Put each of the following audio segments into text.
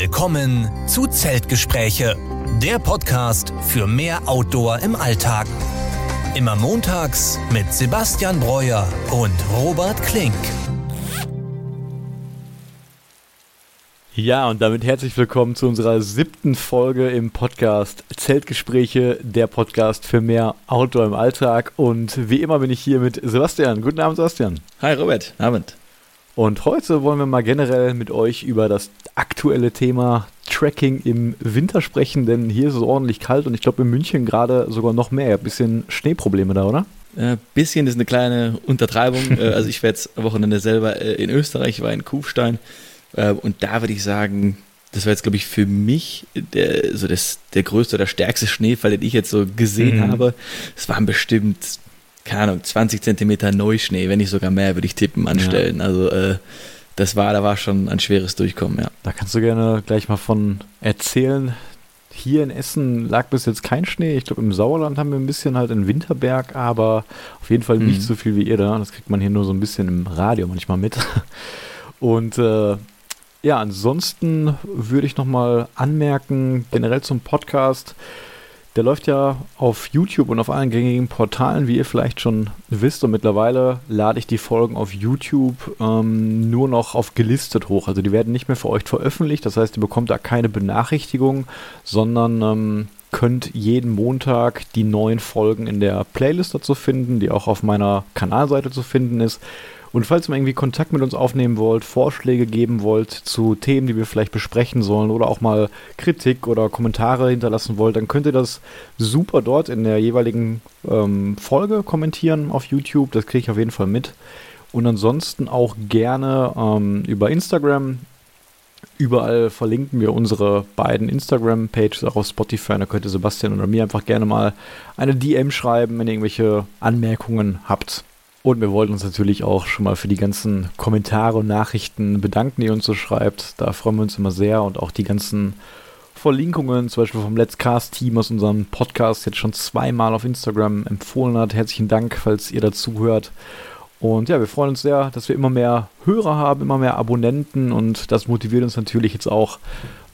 Willkommen zu Zeltgespräche, der Podcast für mehr Outdoor im Alltag. Immer montags mit Sebastian Breuer und Robert Klink. Ja, und damit herzlich willkommen zu unserer siebten Folge im Podcast Zeltgespräche, der Podcast für mehr Outdoor im Alltag. Und wie immer bin ich hier mit Sebastian. Guten Abend, Sebastian. Hi, Robert. Abend. Und heute wollen wir mal generell mit euch über das aktuelle Thema Tracking im Winter sprechen, denn hier ist es ordentlich kalt und ich glaube in München gerade sogar noch mehr. Ein bisschen Schneeprobleme da, oder? Ein äh, bisschen ist eine kleine Untertreibung. Äh, also ich werde jetzt am Wochenende selber äh, in Österreich, ich war in Kufstein und da würde ich sagen, das war jetzt, glaube ich, für mich der, so das, der größte oder stärkste Schneefall, den ich jetzt so gesehen mhm. habe. Es waren bestimmt keine Ahnung, 20 Zentimeter Neuschnee, wenn nicht sogar mehr, würde ich tippen, anstellen. Ja. Also äh, das war, da war schon ein schweres Durchkommen, ja. Da kannst du gerne gleich mal von erzählen. Hier in Essen lag bis jetzt kein Schnee. Ich glaube, im Sauerland haben wir ein bisschen halt in Winterberg, aber auf jeden Fall nicht mhm. so viel wie ihr da. Das kriegt man hier nur so ein bisschen im Radio manchmal mit. Und äh, ja, ansonsten würde ich nochmal anmerken, generell zum Podcast, der läuft ja auf YouTube und auf allen gängigen Portalen, wie ihr vielleicht schon wisst. Und mittlerweile lade ich die Folgen auf YouTube ähm, nur noch auf gelistet hoch. Also die werden nicht mehr für euch veröffentlicht. Das heißt, ihr bekommt da keine Benachrichtigung, sondern ähm, könnt jeden Montag die neuen Folgen in der Playlist dazu finden, die auch auf meiner Kanalseite zu finden ist. Und falls ihr irgendwie Kontakt mit uns aufnehmen wollt, Vorschläge geben wollt zu Themen, die wir vielleicht besprechen sollen oder auch mal Kritik oder Kommentare hinterlassen wollt, dann könnt ihr das super dort in der jeweiligen ähm, Folge kommentieren auf YouTube. Das kriege ich auf jeden Fall mit. Und ansonsten auch gerne ähm, über Instagram. Überall verlinken wir unsere beiden Instagram-Pages, auch auf Spotify. Da könnt ihr Sebastian oder mir einfach gerne mal eine DM schreiben, wenn ihr irgendwelche Anmerkungen habt. Und wir wollten uns natürlich auch schon mal für die ganzen Kommentare und Nachrichten bedanken, die ihr uns so schreibt. Da freuen wir uns immer sehr und auch die ganzen Verlinkungen, zum Beispiel vom Let's Cast Team aus unserem Podcast, jetzt schon zweimal auf Instagram empfohlen hat. Herzlichen Dank, falls ihr dazu hört. Und ja, wir freuen uns sehr, dass wir immer mehr Hörer haben, immer mehr Abonnenten und das motiviert uns natürlich jetzt auch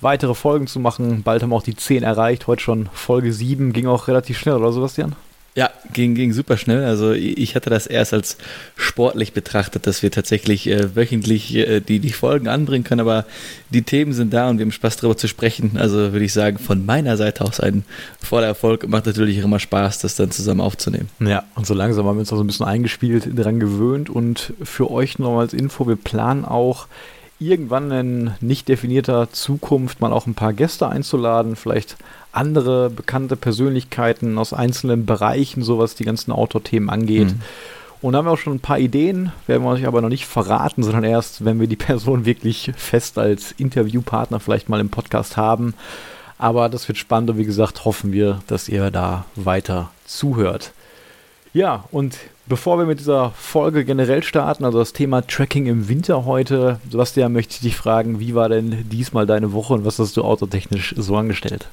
weitere Folgen zu machen. Bald haben wir auch die 10 erreicht, heute schon Folge 7, ging auch relativ schnell, oder Sebastian? Ja, ging, ging super schnell. Also ich hatte das erst als sportlich betrachtet, dass wir tatsächlich äh, wöchentlich äh, die, die Folgen anbringen können, aber die Themen sind da und wir haben Spaß darüber zu sprechen. Also würde ich sagen, von meiner Seite aus ein voller Erfolg. Macht natürlich immer Spaß, das dann zusammen aufzunehmen. Ja, und so langsam haben wir uns auch so ein bisschen eingespielt, daran gewöhnt und für euch noch als Info, wir planen auch irgendwann in nicht definierter Zukunft mal auch ein paar Gäste einzuladen, vielleicht andere bekannte Persönlichkeiten aus einzelnen Bereichen, so was die ganzen Outdoor-Themen angeht. Mhm. Und da haben wir auch schon ein paar Ideen, werden wir euch aber noch nicht verraten, sondern erst, wenn wir die Person wirklich fest als Interviewpartner vielleicht mal im Podcast haben. Aber das wird spannend und wie gesagt, hoffen wir, dass ihr da weiter zuhört. Ja, und bevor wir mit dieser Folge generell starten, also das Thema Tracking im Winter heute, Sebastian, möchte ich dich fragen, wie war denn diesmal deine Woche und was hast du autotechnisch so angestellt?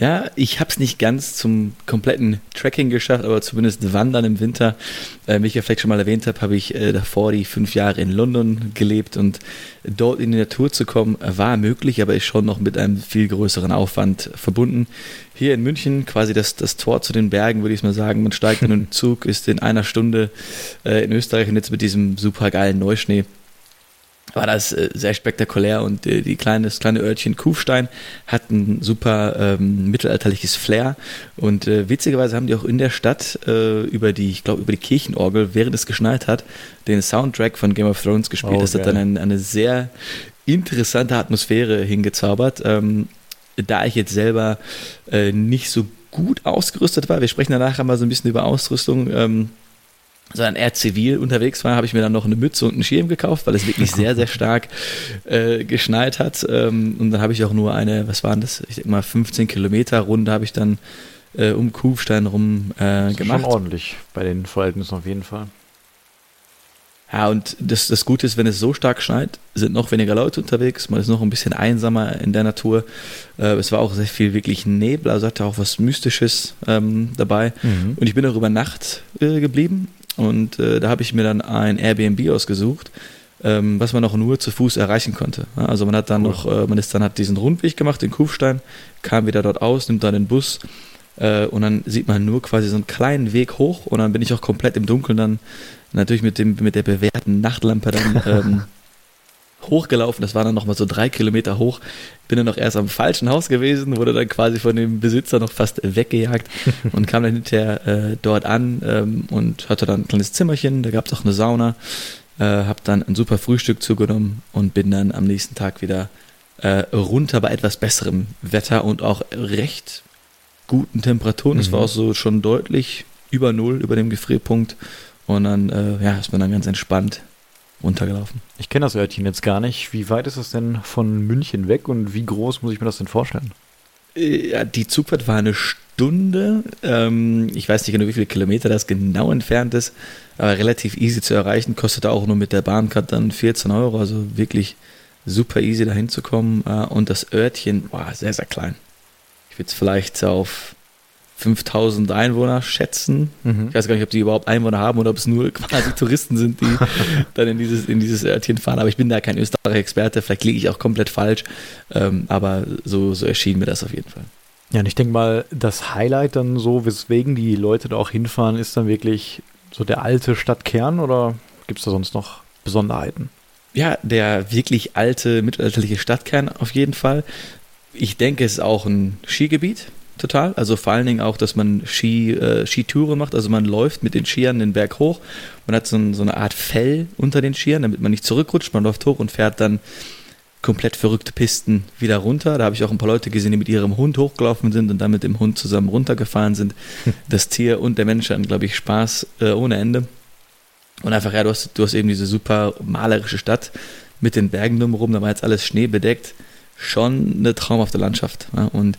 Ja, ich habe es nicht ganz zum kompletten Tracking geschafft, aber zumindest Wandern im Winter. Äh, wie ich ja vielleicht schon mal erwähnt habe, habe ich äh, davor die fünf Jahre in London gelebt und dort in die Natur zu kommen war möglich, aber ist schon noch mit einem viel größeren Aufwand verbunden. Hier in München quasi das, das Tor zu den Bergen, würde ich mal sagen. Man steigt in einen Zug, ist in einer Stunde äh, in Österreich und jetzt mit diesem super geilen Neuschnee war das äh, sehr spektakulär und äh, die kleine, das kleine Örtchen Kufstein hat ein super ähm, mittelalterliches Flair und äh, witzigerweise haben die auch in der Stadt äh, über die, ich glaube über die Kirchenorgel, während es geschneit hat, den Soundtrack von Game of Thrones gespielt. Oh, das hat dann ein, eine sehr interessante Atmosphäre hingezaubert. Ähm, da ich jetzt selber äh, nicht so gut ausgerüstet war, wir sprechen danach mal so ein bisschen über Ausrüstung. Ähm, sondern eher zivil unterwegs war, habe ich mir dann noch eine Mütze und einen Schirm gekauft, weil es wirklich sehr, sehr stark äh, geschneit hat. Ähm, und dann habe ich auch nur eine, was waren das? Ich denke mal 15 Kilometer Runde habe ich dann äh, um Kufstein rum äh, gemacht. Schon ordentlich bei den Verhältnissen auf jeden Fall. Ja, und das, das Gute ist, wenn es so stark schneit, sind noch weniger Leute unterwegs. Man ist noch ein bisschen einsamer in der Natur. Äh, es war auch sehr viel wirklich Nebel, also hatte auch was Mystisches ähm, dabei. Mhm. Und ich bin auch über Nacht äh, geblieben und äh, da habe ich mir dann ein Airbnb ausgesucht. ähm, was man auch nur zu Fuß erreichen konnte. Also man hat dann cool. noch, äh, man ist dann hat diesen Rundweg gemacht, den Kufstein, kam wieder dort aus, nimmt dann den Bus äh, und dann sieht man nur quasi so einen kleinen Weg hoch und dann bin ich auch komplett im Dunkeln dann natürlich mit dem mit der bewährten Nachtlampe dann ähm, hochgelaufen. Das war dann nochmal so drei Kilometer hoch. Bin dann noch erst am falschen Haus gewesen, wurde dann quasi von dem Besitzer noch fast weggejagt und kam dann hinterher äh, dort an ähm, und hatte dann ein kleines Zimmerchen. Da gab es auch eine Sauna. Äh, hab dann ein super Frühstück zugenommen und bin dann am nächsten Tag wieder äh, runter bei etwas besserem Wetter und auch recht guten Temperaturen. Es mhm. war auch so schon deutlich über Null, über dem Gefrierpunkt. Und dann äh, ja, ist man dann ganz entspannt runtergelaufen. Ich kenne das Örtchen jetzt gar nicht. Wie weit ist es denn von München weg und wie groß muss ich mir das denn vorstellen? Äh, ja, die Zugfahrt war eine Stunde. Ähm, ich weiß nicht genau, wie viele Kilometer das genau entfernt ist, aber relativ easy zu erreichen. Kostet auch nur mit der Bahncard dann 14 Euro, also wirklich super easy dahin zu kommen. Äh, und das Örtchen war sehr, sehr klein. Ich würde es vielleicht auf 5000 Einwohner schätzen. Mhm. Ich weiß gar nicht, ob die überhaupt Einwohner haben oder ob es nur quasi Touristen sind, die dann in dieses, in dieses Örtchen fahren. Aber ich bin da kein Österreich-Experte, vielleicht liege ich auch komplett falsch. Ähm, aber so, so erschien mir das auf jeden Fall. Ja, und ich denke mal, das Highlight dann so, weswegen die Leute da auch hinfahren, ist dann wirklich so der alte Stadtkern oder gibt es da sonst noch Besonderheiten? Ja, der wirklich alte mittelalterliche Stadtkern auf jeden Fall. Ich denke, es ist auch ein Skigebiet total. Also vor allen Dingen auch, dass man Ski, äh, Skitouren macht. Also man läuft mit den Skiern den Berg hoch. Man hat so, ein, so, eine Art Fell unter den Skiern, damit man nicht zurückrutscht. Man läuft hoch und fährt dann komplett verrückte Pisten wieder runter. Da habe ich auch ein paar Leute gesehen, die mit ihrem Hund hochgelaufen sind und dann mit dem Hund zusammen runtergefahren sind. Das Tier und der Mensch hatten, glaube ich, Spaß äh, ohne Ende. Und einfach, ja, du hast, du hast eben diese super malerische Stadt mit den Bergen drumherum, da war jetzt alles schneebedeckt. Schon eine traumhafte Landschaft. Ja? Und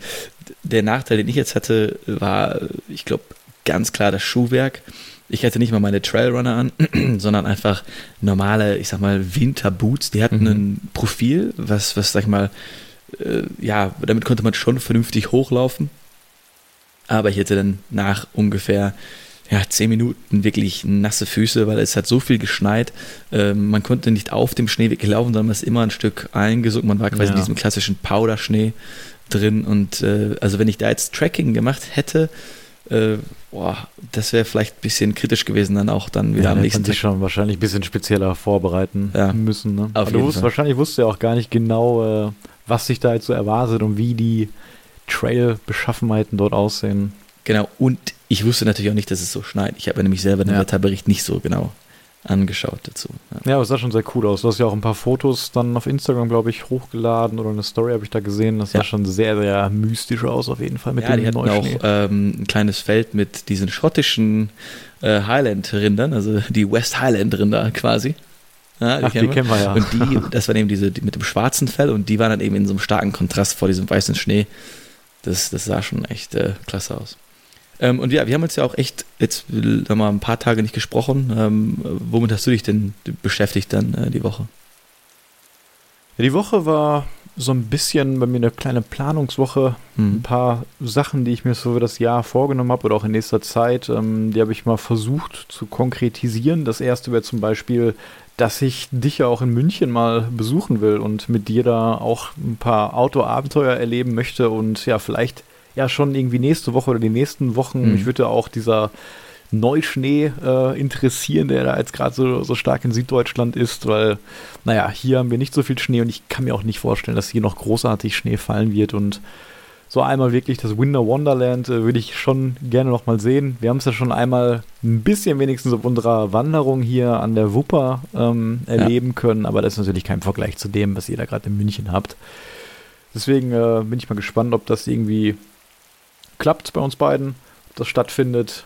der Nachteil, den ich jetzt hatte, war, ich glaube, ganz klar das Schuhwerk. Ich hatte nicht mal meine Trailrunner an, sondern einfach normale, ich sag mal, Winterboots. Die hatten mhm. ein Profil, was, was, sag ich mal, äh, ja, damit konnte man schon vernünftig hochlaufen. Aber ich hatte dann nach ungefähr ja, zehn Minuten wirklich nasse Füße, weil es hat so viel geschneit. Ähm, man konnte nicht auf dem Schnee wirklich laufen, sondern man ist immer ein Stück eingesunken. Man war quasi ja. in diesem klassischen Powderschnee drin. Und äh, also wenn ich da jetzt Tracking gemacht hätte, äh, boah, das wäre vielleicht ein bisschen kritisch gewesen, dann auch dann wieder ja, am nächsten Tag. sich schon wahrscheinlich ein bisschen spezieller vorbereiten ja. müssen. Ne? Aber du wusst, wahrscheinlich wusstest du ja auch gar nicht genau, äh, was sich da jetzt so erwartet und wie die Trail-Beschaffenheiten dort aussehen. Genau, und ich wusste natürlich auch nicht, dass es so schneit. Ich habe nämlich selber den ja. Wetterbericht nicht so genau angeschaut dazu. Ja. ja, aber es sah schon sehr cool aus. Du hast ja auch ein paar Fotos dann auf Instagram, glaube ich, hochgeladen oder eine Story habe ich da gesehen. Das sah schon sehr, sehr mystisch aus, auf jeden Fall mit ja, dem die hatten auch ähm, ein kleines Feld mit diesen schottischen äh, Highland-Rindern, also die West Highland-Rinder quasi. Ja, die, Ach, kennen, die kennen wir ja. Und die, das waren eben diese die mit dem schwarzen Fell und die waren dann eben in so einem starken Kontrast vor diesem weißen Schnee. Das, das sah schon echt äh, klasse aus. Ähm, und ja, wir haben uns ja auch echt jetzt noch mal ein paar Tage nicht gesprochen. Ähm, womit hast du dich denn beschäftigt dann äh, die Woche? Ja, die Woche war so ein bisschen bei mir eine kleine Planungswoche. Hm. Ein paar Sachen, die ich mir so für das Jahr vorgenommen habe oder auch in nächster Zeit, ähm, die habe ich mal versucht zu konkretisieren. Das erste wäre zum Beispiel, dass ich dich ja auch in München mal besuchen will und mit dir da auch ein paar Autoabenteuer erleben möchte und ja, vielleicht ja schon irgendwie nächste Woche oder die nächsten Wochen. Mhm. Mich würde auch dieser Neuschnee äh, interessieren, der da jetzt gerade so, so stark in Süddeutschland ist, weil, naja, hier haben wir nicht so viel Schnee und ich kann mir auch nicht vorstellen, dass hier noch großartig Schnee fallen wird und so einmal wirklich das Winter Wonderland äh, würde ich schon gerne noch mal sehen. Wir haben es ja schon einmal ein bisschen wenigstens auf unserer Wanderung hier an der Wupper ähm, erleben ja. können, aber das ist natürlich kein Vergleich zu dem, was ihr da gerade in München habt. Deswegen äh, bin ich mal gespannt, ob das irgendwie klappt bei uns beiden, ob das stattfindet.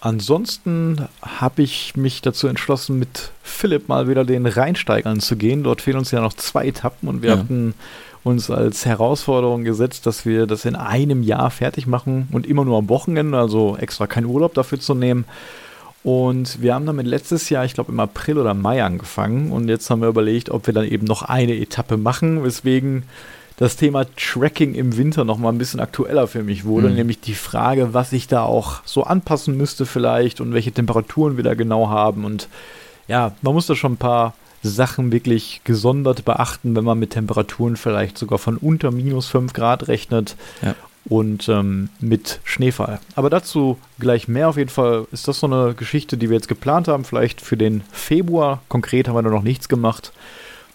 Ansonsten habe ich mich dazu entschlossen, mit Philipp mal wieder den Rheinsteigern zu gehen. Dort fehlen uns ja noch zwei Etappen und wir ja. hatten uns als Herausforderung gesetzt, dass wir das in einem Jahr fertig machen und immer nur am Wochenende, also extra keinen Urlaub dafür zu nehmen. Und wir haben damit letztes Jahr, ich glaube im April oder Mai angefangen und jetzt haben wir überlegt, ob wir dann eben noch eine Etappe machen, weswegen das Thema Tracking im Winter noch mal ein bisschen aktueller für mich wurde, mhm. nämlich die Frage, was ich da auch so anpassen müsste vielleicht und welche Temperaturen wir da genau haben und ja, man muss da schon ein paar Sachen wirklich gesondert beachten, wenn man mit Temperaturen vielleicht sogar von unter minus 5 Grad rechnet. Ja. Und ähm, mit Schneefall. Aber dazu gleich mehr. Auf jeden Fall ist das so eine Geschichte, die wir jetzt geplant haben, vielleicht für den Februar. Konkret haben wir da noch nichts gemacht.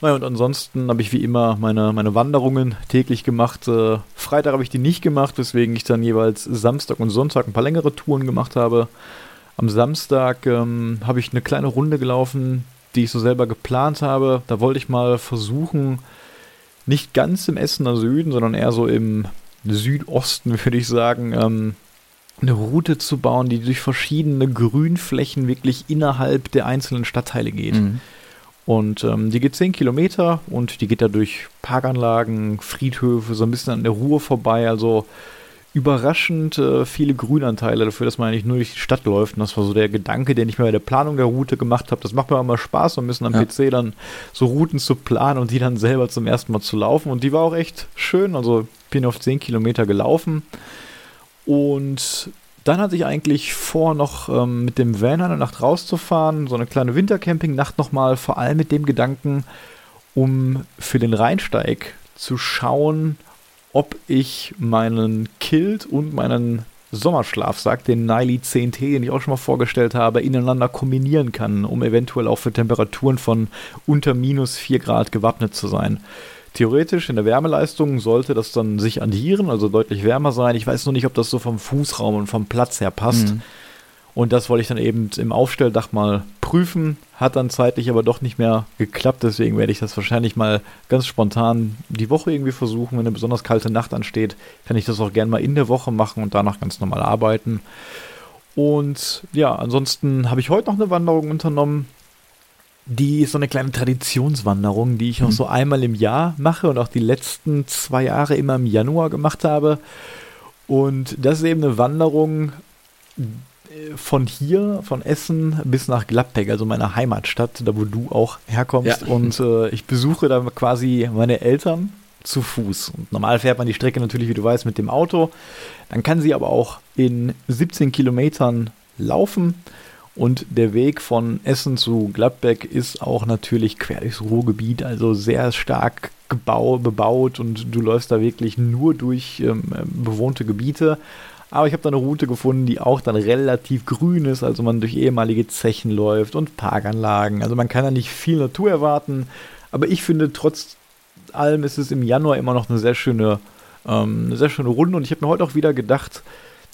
Naja, und ansonsten habe ich wie immer meine, meine Wanderungen täglich gemacht. Äh, Freitag habe ich die nicht gemacht, weswegen ich dann jeweils Samstag und Sonntag ein paar längere Touren gemacht habe. Am Samstag ähm, habe ich eine kleine Runde gelaufen, die ich so selber geplant habe. Da wollte ich mal versuchen, nicht ganz im Essener Süden, sondern eher so im Südosten, würde ich sagen, ähm, eine Route zu bauen, die durch verschiedene Grünflächen wirklich innerhalb der einzelnen Stadtteile geht. Mhm. Und ähm, die geht 10 Kilometer und die geht da durch Parkanlagen, Friedhöfe, so ein bisschen an der Ruhe vorbei. Also überraschend äh, viele Grünanteile dafür, dass man eigentlich nur durch die Stadt läuft. Und das war so der Gedanke, den ich mir bei der Planung der Route gemacht habe. Das macht mir immer Spaß, so ein bisschen am ja. PC dann so Routen zu planen und die dann selber zum ersten Mal zu laufen. Und die war auch echt schön. Also bin auf 10 Kilometer gelaufen. Und dann hatte ich eigentlich vor, noch ähm, mit dem Van eine Nacht rauszufahren, so eine kleine Wintercamping-Nacht nochmal, vor allem mit dem Gedanken, um für den Rheinsteig zu schauen, ob ich meinen Kilt und meinen Sommerschlafsack, den Nile 10T, den ich auch schon mal vorgestellt habe, ineinander kombinieren kann, um eventuell auch für Temperaturen von unter minus 4 Grad gewappnet zu sein. Theoretisch in der Wärmeleistung sollte das dann sich addieren, also deutlich wärmer sein. Ich weiß nur nicht, ob das so vom Fußraum und vom Platz her passt. Mhm. Und das wollte ich dann eben im Aufstelldach mal prüfen. Hat dann zeitlich aber doch nicht mehr geklappt. Deswegen werde ich das wahrscheinlich mal ganz spontan die Woche irgendwie versuchen. Wenn eine besonders kalte Nacht ansteht, kann ich das auch gerne mal in der Woche machen und danach ganz normal arbeiten. Und ja, ansonsten habe ich heute noch eine Wanderung unternommen die ist so eine kleine Traditionswanderung, die ich auch mhm. so einmal im Jahr mache und auch die letzten zwei Jahre immer im Januar gemacht habe. Und das ist eben eine Wanderung äh, von hier, von Essen bis nach Gladbeck, also meiner Heimatstadt, da wo du auch herkommst. Ja. Und äh, ich besuche da quasi meine Eltern zu Fuß. Und normal fährt man die Strecke natürlich, wie du weißt, mit dem Auto. Dann kann sie aber auch in 17 Kilometern laufen. Und der Weg von Essen zu Gladbeck ist auch natürlich quer durchs Ruhrgebiet, also sehr stark gebau, bebaut und du läufst da wirklich nur durch ähm, bewohnte Gebiete. Aber ich habe da eine Route gefunden, die auch dann relativ grün ist, also man durch ehemalige Zechen läuft und Parkanlagen. Also man kann da nicht viel Natur erwarten. Aber ich finde, trotz allem ist es im Januar immer noch eine sehr schöne, ähm, eine sehr schöne Runde. Und ich habe mir heute auch wieder gedacht,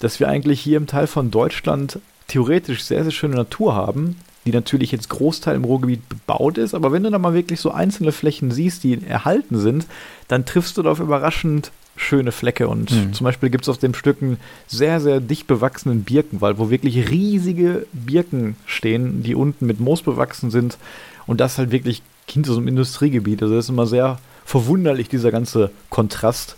dass wir eigentlich hier im Teil von Deutschland theoretisch sehr, sehr schöne Natur haben, die natürlich jetzt Großteil im Ruhrgebiet bebaut ist, aber wenn du da mal wirklich so einzelne Flächen siehst, die erhalten sind, dann triffst du da auf überraschend schöne Flecke. Und mhm. zum Beispiel gibt es auf dem Stück einen sehr, sehr dicht bewachsenen Birkenwald, wo wirklich riesige Birken stehen, die unten mit Moos bewachsen sind. Und das halt wirklich hinter so einem Industriegebiet. Also das ist immer sehr verwunderlich, dieser ganze Kontrast.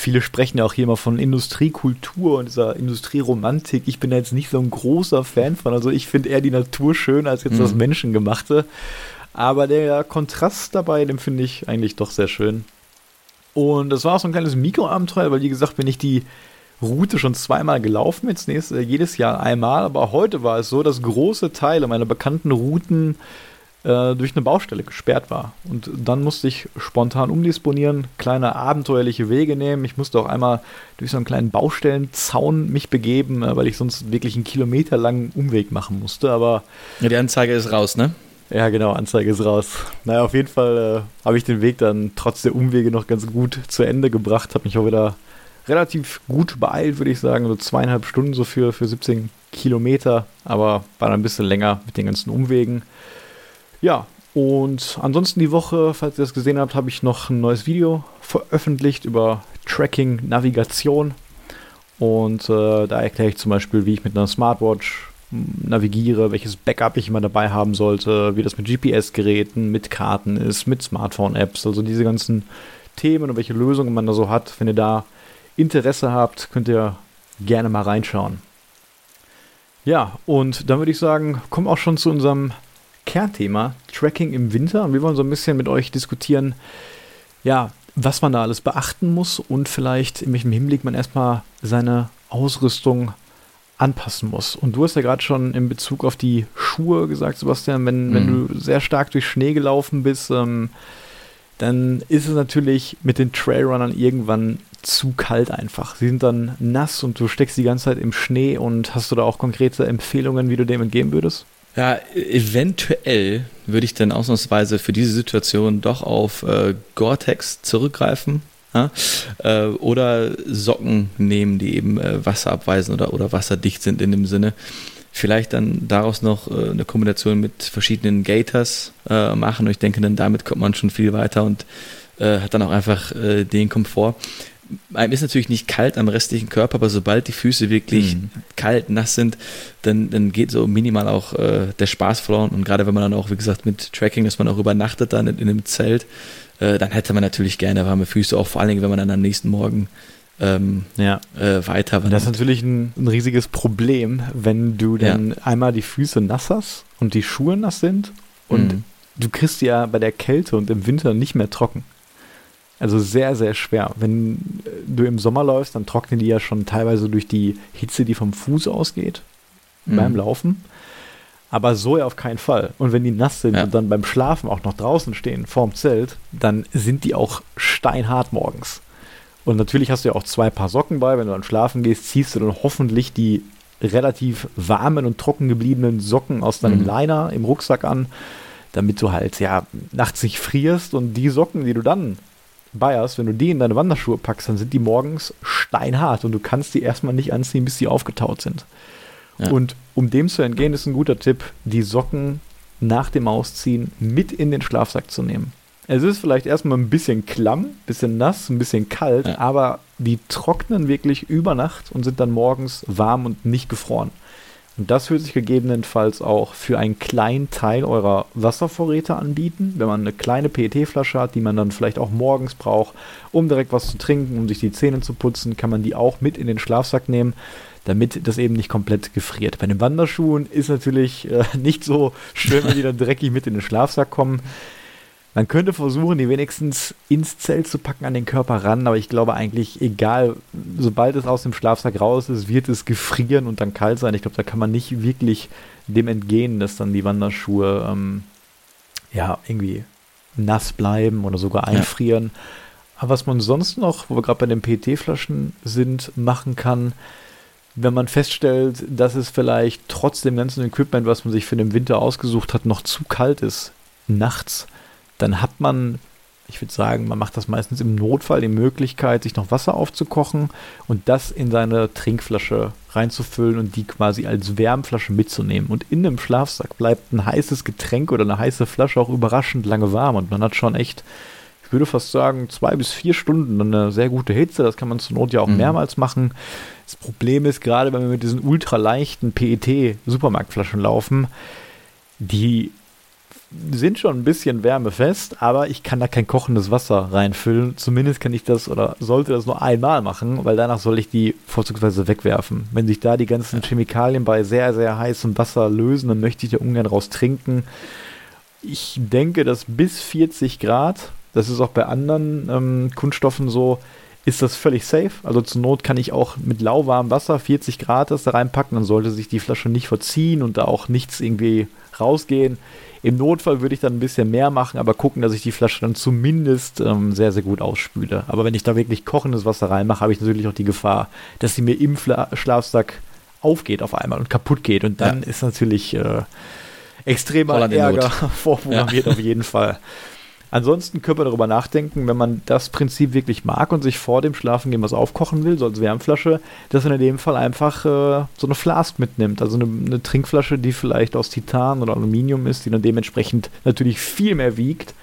Viele sprechen ja auch hier immer von Industriekultur und dieser Industrieromantik. Ich bin da jetzt nicht so ein großer Fan von. Also ich finde eher die Natur schön als jetzt mhm. das Menschengemachte. Aber der Kontrast dabei, den finde ich eigentlich doch sehr schön. Und das war auch so ein kleines Mikroabenteuer, weil wie gesagt bin ich die Route schon zweimal gelaufen, jetzt nächstes, jedes Jahr einmal. Aber heute war es so, dass große Teile meiner bekannten Routen äh, durch eine Baustelle gesperrt war. Und dann musste ich spontan umdisponieren, kleine abenteuerliche Wege nehmen. Ich musste auch einmal durch so einen kleinen Baustellenzaun mich begeben, äh, weil ich sonst wirklich einen Kilometer langen Umweg machen musste. Aber ja, die Anzeige ist raus, ne? Ja, genau, Anzeige ist raus. Naja, auf jeden Fall äh, habe ich den Weg dann trotz der Umwege noch ganz gut zu Ende gebracht. Habe mich auch wieder relativ gut beeilt, würde ich sagen. So zweieinhalb Stunden so für, für 17 Kilometer, aber war dann ein bisschen länger mit den ganzen Umwegen. Ja, und ansonsten die Woche, falls ihr das gesehen habt, habe ich noch ein neues Video veröffentlicht über Tracking, Navigation. Und äh, da erkläre ich zum Beispiel, wie ich mit einer Smartwatch navigiere, welches Backup ich immer dabei haben sollte, wie das mit GPS-Geräten, mit Karten ist, mit Smartphone-Apps, also diese ganzen Themen und welche Lösungen man da so hat. Wenn ihr da Interesse habt, könnt ihr gerne mal reinschauen. Ja, und dann würde ich sagen, kommen auch schon zu unserem Kernthema, Tracking im Winter. Und wir wollen so ein bisschen mit euch diskutieren, ja, was man da alles beachten muss und vielleicht in welchem Hinblick man erstmal seine Ausrüstung anpassen muss. Und du hast ja gerade schon in Bezug auf die Schuhe gesagt, Sebastian, wenn, mhm. wenn du sehr stark durch Schnee gelaufen bist, ähm, dann ist es natürlich mit den Trailrunnern irgendwann zu kalt einfach. Sie sind dann nass und du steckst die ganze Zeit im Schnee und hast du da auch konkrete Empfehlungen, wie du dem entgehen würdest? Ja, eventuell würde ich dann ausnahmsweise für diese Situation doch auf äh, Gore-Tex zurückgreifen. Ja? Äh, oder Socken nehmen, die eben äh, Wasser abweisen oder, oder wasserdicht sind in dem Sinne. Vielleicht dann daraus noch äh, eine Kombination mit verschiedenen Gators äh, machen. Und ich denke, dann damit kommt man schon viel weiter und äh, hat dann auch einfach den Komfort einem ist natürlich nicht kalt am restlichen Körper, aber sobald die Füße wirklich mhm. kalt, nass sind, dann, dann geht so minimal auch äh, der Spaß verloren. Und gerade wenn man dann auch, wie gesagt, mit Tracking, dass man auch übernachtet dann in, in einem Zelt, äh, dann hätte man natürlich gerne warme Füße, auch vor allen Dingen, wenn man dann am nächsten Morgen ähm, ja. äh, weiter Das ist natürlich ein, ein, riesiges Problem, wenn du dann ja. einmal die Füße nass hast und die Schuhe nass sind und mhm. du kriegst ja bei der Kälte und im Winter nicht mehr trocken. Also sehr, sehr schwer. Wenn äh, du im Sommer läufst, dann trocknen die ja schon teilweise durch die Hitze, die vom Fuß ausgeht mhm. beim Laufen. Aber so ja auf keinen Fall. Und wenn die nass sind ja. und dann beim Schlafen auch noch draußen stehen, vorm Zelt, dann sind die auch steinhart morgens. Und natürlich hast du ja auch zwei Paar Socken bei. Wenn du dann schlafen gehst, ziehst du dann hoffentlich die relativ warmen und trocken gebliebenen Socken aus deinem mhm. Liner im Rucksack an, damit du halt ja nachts nicht frierst und die Socken, die du dann Bayers, wenn du die in deine Wanderschuhe packst, dann sind die morgens steinhart und du kannst die erstmal nicht anziehen, bis sie aufgetaut sind. Ja. Und um dem zu entgehen, ist ein guter Tipp, die Socken nach dem Ausziehen mit in den Schlafsack zu nehmen. Es ist vielleicht erstmal ein bisschen klamm, ein bisschen nass, ein bisschen kalt, ja. aber die trocknen wirklich über Nacht und sind dann morgens warm und nicht gefroren. Und das würde sich gegebenenfalls auch für einen kleinen Teil eurer Wasservorräte anbieten, wenn man eine kleine PET-Flasche hat, die man dann vielleicht auch morgens braucht, um direkt was zu trinken, um sich die Zähne zu putzen, kann man die auch mit in den Schlafsack nehmen, damit das eben nicht komplett gefriert. Bei den Wanderschuhen ist natürlich äh, nicht so schön, wenn die dann dreckig mit in den Schlafsack kommen. Man könnte versuchen, die wenigstens ins Zelt zu packen, an den Körper ran, aber ich glaube eigentlich, egal, sobald es aus dem Schlafsack raus ist, wird es gefrieren und dann kalt sein. Ich glaube, da kann man nicht wirklich dem entgehen, dass dann die Wanderschuhe ähm, ja irgendwie nass bleiben oder sogar einfrieren. Ja. Aber was man sonst noch, wo wir gerade bei den PT-Flaschen sind, machen kann, wenn man feststellt, dass es vielleicht trotz dem ganzen Equipment, was man sich für den Winter ausgesucht hat, noch zu kalt ist, nachts, dann hat man, ich würde sagen, man macht das meistens im Notfall die Möglichkeit, sich noch Wasser aufzukochen und das in seine Trinkflasche reinzufüllen und die quasi als Wärmflasche mitzunehmen. Und in einem Schlafsack bleibt ein heißes Getränk oder eine heiße Flasche auch überraschend lange warm und man hat schon echt ich würde fast sagen, zwei bis vier Stunden eine sehr gute Hitze. Das kann man zur Not ja auch mhm. mehrmals machen. Das Problem ist, gerade wenn wir mit diesen ultraleichten PET-Supermarktflaschen laufen, die sind schon ein bisschen wärmefest, aber ich kann da kein kochendes Wasser reinfüllen. Zumindest kann ich das oder sollte das nur einmal machen, weil danach soll ich die vorzugsweise wegwerfen. Wenn sich da die ganzen Chemikalien bei sehr, sehr heißem Wasser lösen, dann möchte ich da ungern raus trinken. Ich denke, dass bis 40 Grad, das ist auch bei anderen ähm, Kunststoffen so, ist das völlig safe. Also zur Not kann ich auch mit lauwarmem Wasser 40 Grad das da reinpacken, dann sollte sich die Flasche nicht verziehen und da auch nichts irgendwie rausgehen. Im Notfall würde ich dann ein bisschen mehr machen, aber gucken, dass ich die Flasche dann zumindest ähm, sehr, sehr gut ausspüle. Aber wenn ich da wirklich kochendes Wasser reinmache, habe ich natürlich auch die Gefahr, dass sie mir im Fla Schlafsack aufgeht auf einmal und kaputt geht. Und dann ja. ist natürlich äh, extremer Ärger vorprogrammiert ja. auf jeden Fall. Ansonsten könnte man darüber nachdenken, wenn man das Prinzip wirklich mag und sich vor dem Schlafengehen was aufkochen will, so als Wärmflasche, dass man in dem Fall einfach äh, so eine Flask mitnimmt. Also eine, eine, Trinkflasche, die vielleicht aus Titan oder Aluminium ist, die dann dementsprechend natürlich viel mehr wiegt,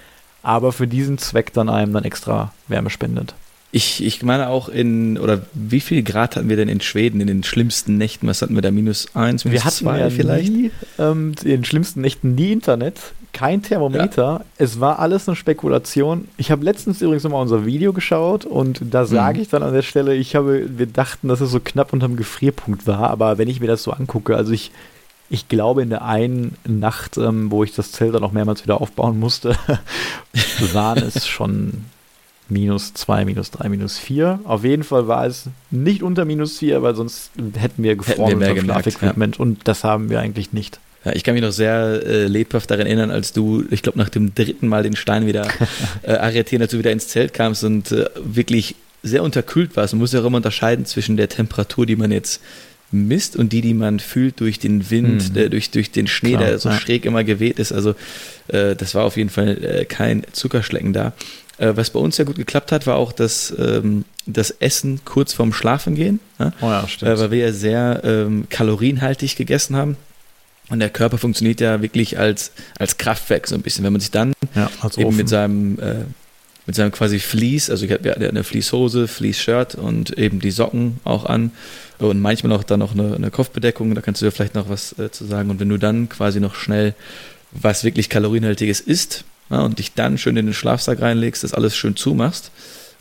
aber für diesen Zweck dann einem dann extra Wärme spendet. Ich, ich meine auch in, oder wie viel Grad hatten wir denn in Schweden in den schlimmsten Nächten? Was hatten wir da? Minus eins, minus wir hatten zwei ja vielleicht? Nie, ähm, in den schlimmsten Nächten nie Internet kein Thermometer. Ja. Es war alles eine Spekulation. Ich habe letztens übrigens nochmal unser Video geschaut und da sage mhm. ich dann an der Stelle, ich habe, wir dachten, dass es so knapp unterm Gefrierpunkt war, aber wenn ich mir das so angucke, also ich, ich glaube in der einen Nacht, ähm, wo ich das Zelt dann noch mehrmals wieder aufbauen musste, waren es schon minus 2, minus 3, minus 4. Auf jeden Fall war es nicht unter minus 4, weil sonst hätten wir gefroren hätten wir mehr Schlafequipment ja. und das haben wir eigentlich nicht. Ja, ich kann mich noch sehr äh, lebhaft daran erinnern, als du, ich glaube, nach dem dritten Mal den Stein wieder äh, arretieren, als du wieder ins Zelt kamst und äh, wirklich sehr unterkühlt warst. Man muss ja auch immer unterscheiden zwischen der Temperatur, die man jetzt misst und die, die man fühlt durch den Wind, mhm. der, durch, durch den Schnee, Klar, der so ja. schräg immer geweht ist. Also äh, das war auf jeden Fall äh, kein Zuckerschlecken da. Äh, was bei uns ja gut geklappt hat, war auch das, ähm, das Essen kurz vorm Schlafengehen. Ja? Oh ja, stimmt. Äh, weil wir ja sehr ähm, kalorienhaltig gegessen haben. Und der Körper funktioniert ja wirklich als, als Kraftwerk so ein bisschen. Wenn man sich dann ja, eben mit seinem, äh, mit seinem quasi Fleece, also ich hatte eine Fleecehose, Fleece-Shirt und eben die Socken auch an und manchmal auch dann noch eine, eine Kopfbedeckung, da kannst du ja vielleicht noch was äh, zu sagen. Und wenn du dann quasi noch schnell was wirklich kalorienhaltiges isst ja, und dich dann schön in den Schlafsack reinlegst, das alles schön zumachst,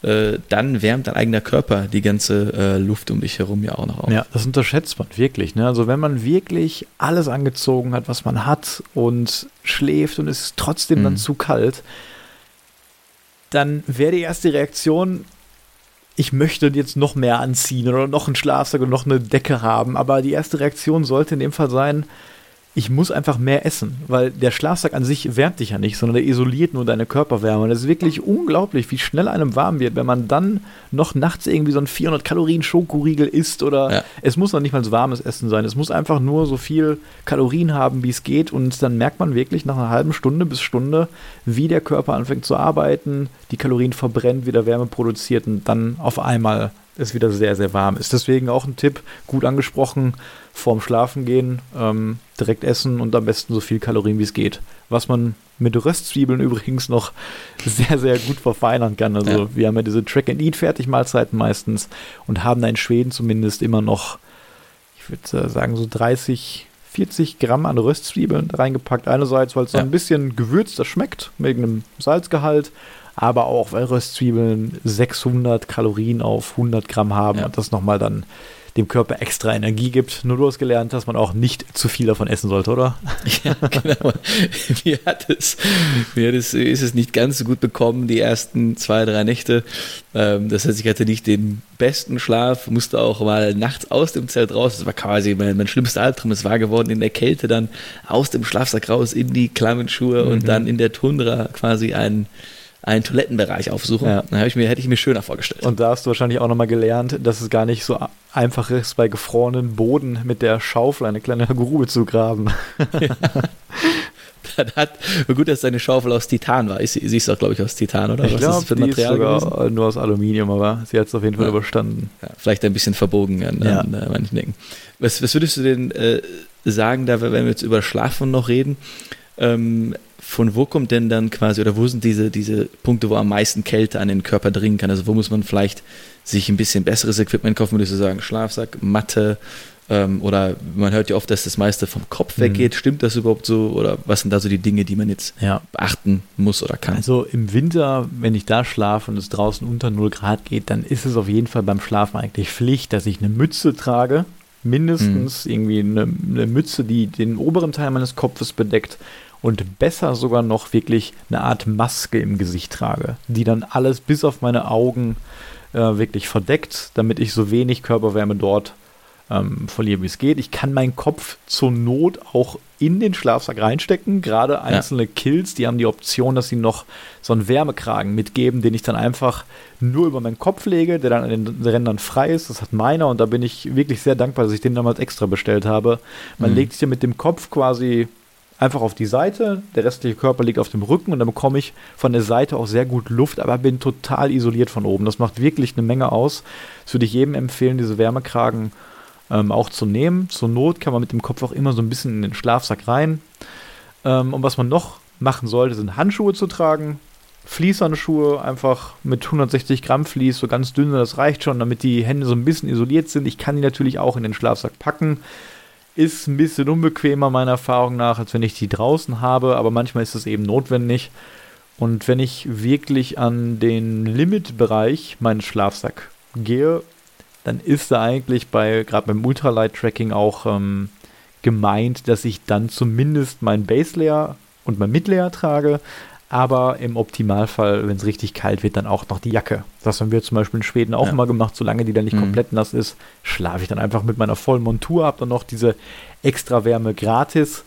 äh, dann wärmt dein eigener Körper die ganze äh, Luft um dich herum ja auch noch auf. Ja, das unterschätzt man wirklich. Ne? Also wenn man wirklich alles angezogen hat, was man hat und schläft und es ist trotzdem mhm. dann zu kalt, dann wäre die erste Reaktion, ich möchte jetzt noch mehr anziehen oder noch einen Schlafsack und noch eine Decke haben. Aber die erste Reaktion sollte in dem Fall sein, ich muss einfach mehr essen, weil der Schlafsack an sich wärmt dich ja nicht, sondern der isoliert nur deine Körperwärme. Und es ist wirklich unglaublich, wie schnell einem warm wird, wenn man dann noch nachts irgendwie so ein 400 Kalorien Schokoriegel isst oder ja. es muss noch nicht mal so warmes Essen sein. Es muss einfach nur so viel Kalorien haben, wie es geht. Und dann merkt man wirklich nach einer halben Stunde bis Stunde, wie der Körper anfängt zu arbeiten, die Kalorien verbrennt, wieder Wärme produziert und dann auf einmal es wieder sehr, sehr warm ist. Deswegen auch ein Tipp, gut angesprochen, vorm Schlafen gehen, ähm, direkt essen und am besten so viel Kalorien wie es geht. Was man mit Röstzwiebeln übrigens noch sehr, sehr gut verfeinern kann. Also ja. wir haben ja diese Track-and-Eat-Fertigmahlzeiten meistens und haben da in Schweden zumindest immer noch, ich würde sagen, so 30, 40 Gramm an Röstzwiebeln reingepackt. Einerseits, weil es ja. so ein bisschen gewürzter schmeckt, wegen einem Salzgehalt aber auch weil Röstzwiebeln 600 Kalorien auf 100 Gramm haben ja. und das nochmal dann dem Körper extra Energie gibt. Nur du hast gelernt, dass man auch nicht zu viel davon essen sollte, oder? Ja, genau. mir, hat es, mir hat es, ist es nicht ganz so gut bekommen, die ersten zwei, drei Nächte. Ähm, das heißt, ich hatte nicht den besten Schlaf, musste auch mal nachts aus dem Zelt raus. Das war quasi mein, mein schlimmster Albtraum. Es war geworden, in der Kälte dann aus dem Schlafsack raus in die klammen Schuhe mhm. und dann in der Tundra quasi einen einen Toilettenbereich aufsuchen. Ja. Dann ich mir, hätte ich mir schöner vorgestellt. Und da hast du wahrscheinlich auch nochmal gelernt, dass es gar nicht so einfach ist, bei gefrorenen Boden mit der Schaufel eine kleine Grube zu graben. Ja. Hat, gut, dass deine Schaufel aus Titan war. Sie, sie ist auch, glaube ich, aus Titan, oder? Ich glaube, die Material ist sogar gewesen? nur aus Aluminium, aber sie hat es auf jeden Fall ja. überstanden. Ja, vielleicht ein bisschen verbogen an, ja. an äh, manchen Dingen. Was, was würdest du denn äh, sagen, da, wenn wir jetzt über Schlafen noch reden? Ähm, von wo kommt denn dann quasi, oder wo sind diese, diese Punkte, wo am meisten Kälte an den Körper dringen kann? Also wo muss man vielleicht sich ein bisschen besseres Equipment kaufen, würdest du sagen, Schlafsack, Matte, ähm, oder man hört ja oft, dass das meiste vom Kopf mhm. weggeht. Mhm. Stimmt das überhaupt so? Oder was sind da so die Dinge, die man jetzt ja. beachten muss oder kann? Also im Winter, wenn ich da schlafe und es draußen unter 0 Grad geht, dann ist es auf jeden Fall beim Schlafen eigentlich Pflicht, dass ich eine Mütze trage. Mindestens mhm. irgendwie eine, eine Mütze, die den oberen Teil meines Kopfes bedeckt und besser sogar noch wirklich eine Art Maske im Gesicht trage, die dann alles bis auf meine Augen äh, wirklich verdeckt, damit ich so wenig Körperwärme dort ähm, verliere, wie es geht. Ich kann meinen Kopf zur Not auch in den Schlafsack reinstecken. Gerade einzelne ja. Kills, die haben die Option, dass sie noch so einen Wärmekragen mitgeben, den ich dann einfach nur über meinen Kopf lege, der dann an den Rändern frei ist. Das hat meiner und da bin ich wirklich sehr dankbar, dass ich den damals extra bestellt habe. Man mhm. legt sich ja mit dem Kopf quasi einfach auf die Seite, der restliche Körper liegt auf dem Rücken und dann bekomme ich von der Seite auch sehr gut Luft, aber bin total isoliert von oben. Das macht wirklich eine Menge aus. Das würde ich jedem empfehlen, diese Wärmekragen ähm, auch zu nehmen. Zur Not kann man mit dem Kopf auch immer so ein bisschen in den Schlafsack rein. Ähm, und was man noch machen sollte, sind Handschuhe zu tragen. Fließhandschuhe, einfach mit 160 Gramm Fließ, so ganz dünne, das reicht schon, damit die Hände so ein bisschen isoliert sind. Ich kann die natürlich auch in den Schlafsack packen. Ist ein bisschen unbequemer meiner Erfahrung nach, als wenn ich die draußen habe, aber manchmal ist es eben notwendig. Und wenn ich wirklich an den Limitbereich meines Schlafsack gehe, dann ist da eigentlich bei, gerade beim Ultralight-Tracking auch ähm, gemeint, dass ich dann zumindest mein Base Layer und mein Mid Layer trage, aber im Optimalfall, wenn es richtig kalt wird, dann auch noch die Jacke. Das haben wir zum Beispiel in Schweden auch ja. immer gemacht, solange die dann nicht mhm. komplett nass ist, schlafe ich dann einfach mit meiner vollen Montur, habe dann noch diese extra Wärme gratis.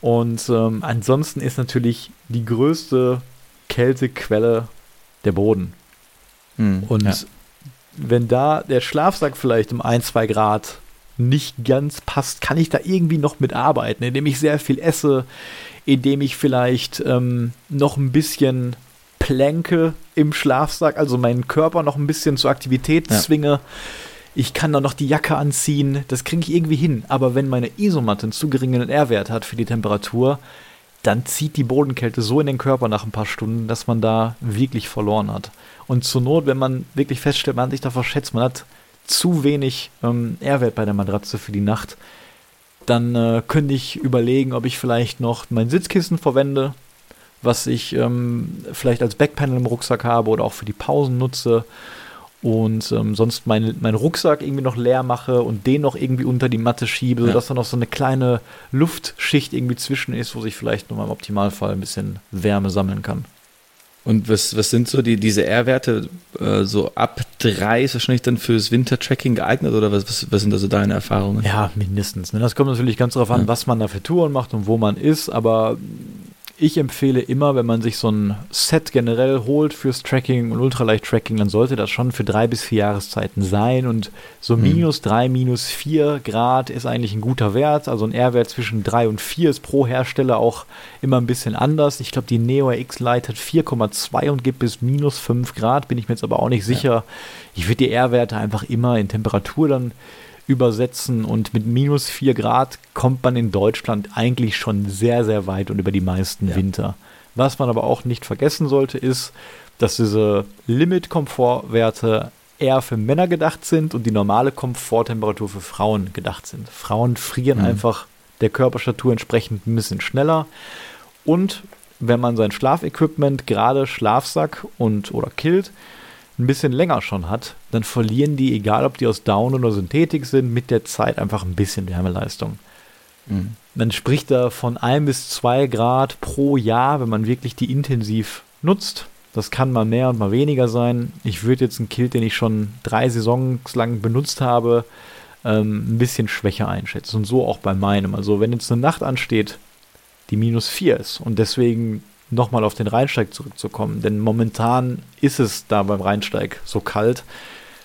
Und ähm, ansonsten ist natürlich die größte Kältequelle der Boden. Mhm. Und ja. wenn da der Schlafsack vielleicht um ein, zwei Grad nicht ganz passt, kann ich da irgendwie noch mitarbeiten, indem ich sehr viel esse, indem ich vielleicht ähm, noch ein bisschen plänke im Schlafsack, also meinen Körper noch ein bisschen zur Aktivität ja. zwinge. Ich kann dann noch die Jacke anziehen, das kriege ich irgendwie hin. Aber wenn meine Isomatte einen zu geringen R-Wert hat für die Temperatur, dann zieht die Bodenkälte so in den Körper nach ein paar Stunden, dass man da wirklich verloren hat. Und zur Not, wenn man wirklich feststellt, man hat sich da verschätzt, man hat zu wenig ähm, R-Wert bei der Matratze für die Nacht, dann äh, könnte ich überlegen, ob ich vielleicht noch mein Sitzkissen verwende, was ich ähm, vielleicht als Backpanel im Rucksack habe oder auch für die Pausen nutze und ähm, sonst meinen mein Rucksack irgendwie noch leer mache und den noch irgendwie unter die Matte schiebe, ja. sodass da noch so eine kleine Luftschicht irgendwie zwischen ist, wo sich vielleicht nur im Optimalfall ein bisschen Wärme sammeln kann. Und was, was sind so die, diese R-Werte? Äh, so ab drei ist wahrscheinlich dann fürs Wintertracking geeignet oder was, was, was sind da so deine Erfahrungen? Ja, mindestens. Ne? Das kommt natürlich ganz darauf an, ja. was man da für Touren macht und wo man ist, aber ich empfehle immer, wenn man sich so ein Set generell holt fürs Tracking und Ultraleicht-Tracking, dann sollte das schon für drei bis vier Jahreszeiten sein. Und so mhm. minus drei, minus vier Grad ist eigentlich ein guter Wert. Also ein R-Wert zwischen drei und vier ist pro Hersteller auch immer ein bisschen anders. Ich glaube, die Neo X Lite hat 4,2 und gibt bis minus fünf Grad. Bin ich mir jetzt aber auch nicht sicher. Ja. Ich würde die R-Werte einfach immer in Temperatur dann übersetzen und mit minus 4 Grad kommt man in Deutschland eigentlich schon sehr, sehr weit und über die meisten ja. Winter. Was man aber auch nicht vergessen sollte, ist, dass diese Limit-Komfortwerte eher für Männer gedacht sind und die normale Komforttemperatur für Frauen gedacht sind. Frauen frieren mhm. einfach der Körperstatur entsprechend ein bisschen schneller. Und wenn man sein Schlafequipment, gerade Schlafsack und oder Kilt, ein bisschen länger schon hat, dann verlieren die, egal ob die aus Down oder Synthetik sind, mit der Zeit einfach ein bisschen Wärmeleistung. Mhm. Man spricht da von ein bis zwei Grad pro Jahr, wenn man wirklich die intensiv nutzt. Das kann mal mehr und mal weniger sein. Ich würde jetzt einen Kilt, den ich schon drei Saisons lang benutzt habe, ähm, ein bisschen schwächer einschätzen. Und so auch bei meinem. Also wenn jetzt eine Nacht ansteht, die minus vier ist und deswegen nochmal auf den Rheinsteig zurückzukommen, denn momentan ist es da beim Rheinsteig so kalt,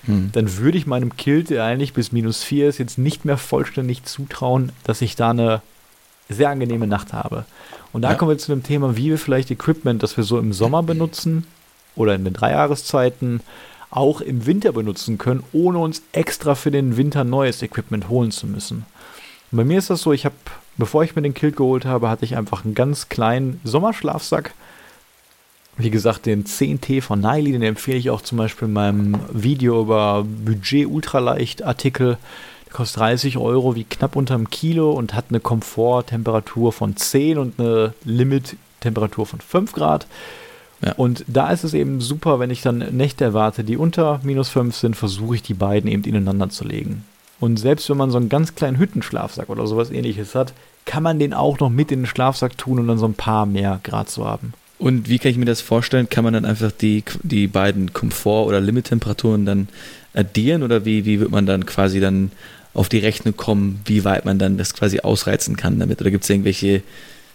hm. dann würde ich meinem Kilt, der eigentlich bis minus 4 ist, jetzt nicht mehr vollständig zutrauen, dass ich da eine sehr angenehme Nacht habe. Und da ja. kommen wir zu dem Thema, wie wir vielleicht Equipment, das wir so im Sommer benutzen oder in den drei Jahreszeiten, auch im Winter benutzen können, ohne uns extra für den Winter neues Equipment holen zu müssen. Und bei mir ist das so, ich habe Bevor ich mir den Kilt geholt habe, hatte ich einfach einen ganz kleinen Sommerschlafsack. Wie gesagt, den 10T von Niley, den empfehle ich auch zum Beispiel in meinem Video über Budget Ultraleicht Artikel. Der kostet 30 Euro, wie knapp unter einem Kilo und hat eine Komforttemperatur von 10 und eine Limit-Temperatur von 5 Grad. Ja. Und da ist es eben super, wenn ich dann Nächte erwarte, die unter minus 5 sind, versuche ich die beiden eben ineinander zu legen. Und selbst wenn man so einen ganz kleinen Hüttenschlafsack oder sowas ähnliches hat, kann man den auch noch mit in den Schlafsack tun und dann so ein paar mehr Grad zu haben. Und wie kann ich mir das vorstellen? Kann man dann einfach die, die beiden Komfort- oder Limittemperaturen dann addieren oder wie, wie wird man dann quasi dann auf die Rechnung kommen, wie weit man dann das quasi ausreizen kann damit? Oder gibt es irgendwelche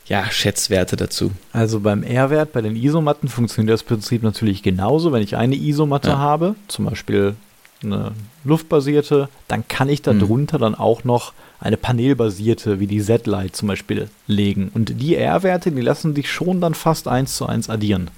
ja, Schätzwerte dazu? Also beim R-Wert, bei den Isomatten funktioniert das Prinzip natürlich genauso. Wenn ich eine Isomatte ja. habe, zum Beispiel eine luftbasierte, dann kann ich da mhm. dann auch noch eine panelbasierte, wie die Z-Lite zum Beispiel, legen. Und die R-Werte, die lassen sich schon dann fast eins zu eins addieren.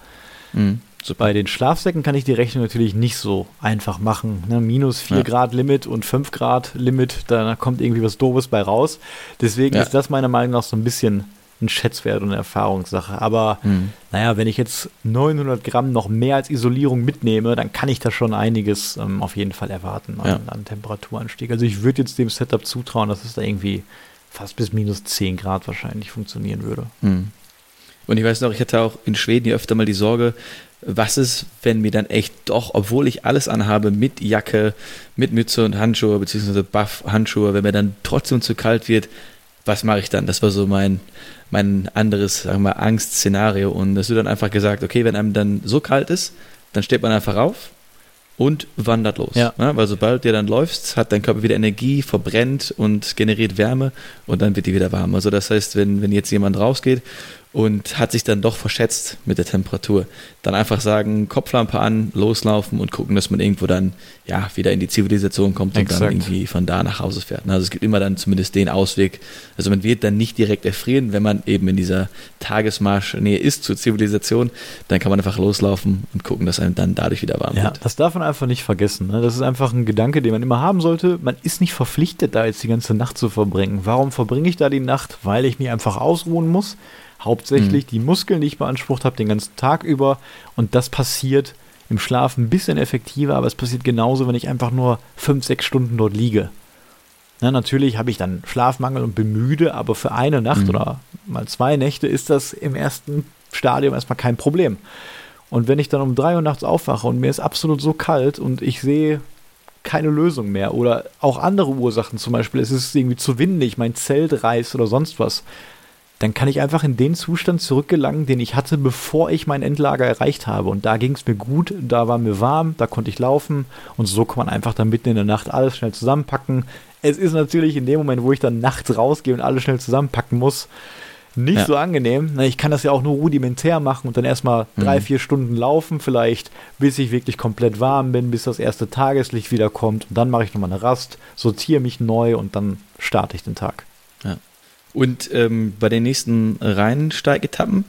Mhm. So, bei den Schlafsäcken kann ich die Rechnung natürlich nicht so einfach machen. Ne? Minus 4 ja. Grad Limit und 5 Grad Limit, da kommt irgendwie was Doofes bei raus. Deswegen ja. ist das meiner Meinung nach so ein bisschen ein Schätzwert und eine Erfahrungssache. Aber mhm. naja, wenn ich jetzt 900 Gramm noch mehr als Isolierung mitnehme, dann kann ich da schon einiges ähm, auf jeden Fall erwarten an, ja. an Temperaturanstieg. Also ich würde jetzt dem Setup zutrauen, dass es da irgendwie fast bis minus 10 Grad wahrscheinlich funktionieren würde. Mhm. Und ich weiß noch, ich hatte auch in Schweden ja öfter mal die Sorge, was ist, wenn mir dann echt doch, obwohl ich alles anhabe, mit Jacke, mit Mütze und Handschuhe, beziehungsweise Buff-Handschuhe, wenn mir dann trotzdem zu kalt wird, was mache ich dann? Das war so mein, mein anderes, sagen wir mal, Angstszenario. Und es wird dann einfach gesagt, okay, wenn einem dann so kalt ist, dann steht man einfach auf und wandert los. Ja. Ja, weil sobald du dann läufst, hat dein Körper wieder Energie, verbrennt und generiert Wärme und dann wird die wieder warm. Also das heißt, wenn, wenn jetzt jemand rausgeht und hat sich dann doch verschätzt mit der Temperatur. Dann einfach sagen, Kopflampe an, loslaufen und gucken, dass man irgendwo dann ja wieder in die Zivilisation kommt Exakt. und dann irgendwie von da nach Hause fährt. Also es gibt immer dann zumindest den Ausweg. Also man wird dann nicht direkt erfrieren, wenn man eben in dieser Tagesmarsch-Nähe ist zur Zivilisation, dann kann man einfach loslaufen und gucken, dass einem dann dadurch wieder warm ja, wird. Das darf man einfach nicht vergessen. Ne? Das ist einfach ein Gedanke, den man immer haben sollte. Man ist nicht verpflichtet, da jetzt die ganze Nacht zu verbringen. Warum verbringe ich da die Nacht? Weil ich mich einfach ausruhen muss hauptsächlich mhm. die Muskeln, die ich beansprucht habe, den ganzen Tag über. Und das passiert im Schlaf ein bisschen effektiver, aber es passiert genauso, wenn ich einfach nur fünf, sechs Stunden dort liege. Na, natürlich habe ich dann Schlafmangel und bin müde, aber für eine Nacht mhm. oder mal zwei Nächte ist das im ersten Stadium erstmal kein Problem. Und wenn ich dann um drei Uhr nachts aufwache und mir ist absolut so kalt und ich sehe keine Lösung mehr oder auch andere Ursachen, zum Beispiel es ist irgendwie zu windig, mein Zelt reißt oder sonst was, dann kann ich einfach in den Zustand zurückgelangen, den ich hatte, bevor ich mein Endlager erreicht habe. Und da ging es mir gut, da war mir warm, da konnte ich laufen und so kann man einfach dann mitten in der Nacht alles schnell zusammenpacken. Es ist natürlich in dem Moment, wo ich dann nachts rausgehe und alles schnell zusammenpacken muss, nicht ja. so angenehm. Ich kann das ja auch nur rudimentär machen und dann erstmal mhm. drei, vier Stunden laufen, vielleicht, bis ich wirklich komplett warm bin, bis das erste Tageslicht wiederkommt. Und dann mache ich nochmal eine Rast, sortiere mich neu und dann starte ich den Tag. Ja. Und ähm, bei den nächsten Rheinsteigetappen,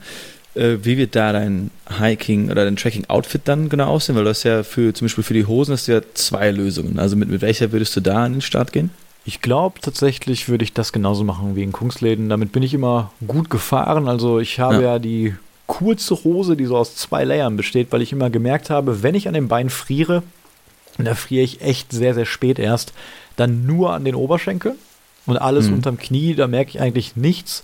äh, wie wird da dein Hiking oder dein Tracking-Outfit dann genau aussehen? Weil du hast ja für, zum Beispiel für die Hosen hast du ja zwei Lösungen. Also mit, mit welcher würdest du da an den Start gehen? Ich glaube tatsächlich würde ich das genauso machen wie in Kungsläden. Damit bin ich immer gut gefahren. Also ich habe ja, ja die kurze Hose, die so aus zwei Layern besteht, weil ich immer gemerkt habe, wenn ich an den Beinen friere, und da friere ich echt sehr, sehr spät erst, dann nur an den Oberschenkeln und alles mhm. unterm Knie, da merke ich eigentlich nichts.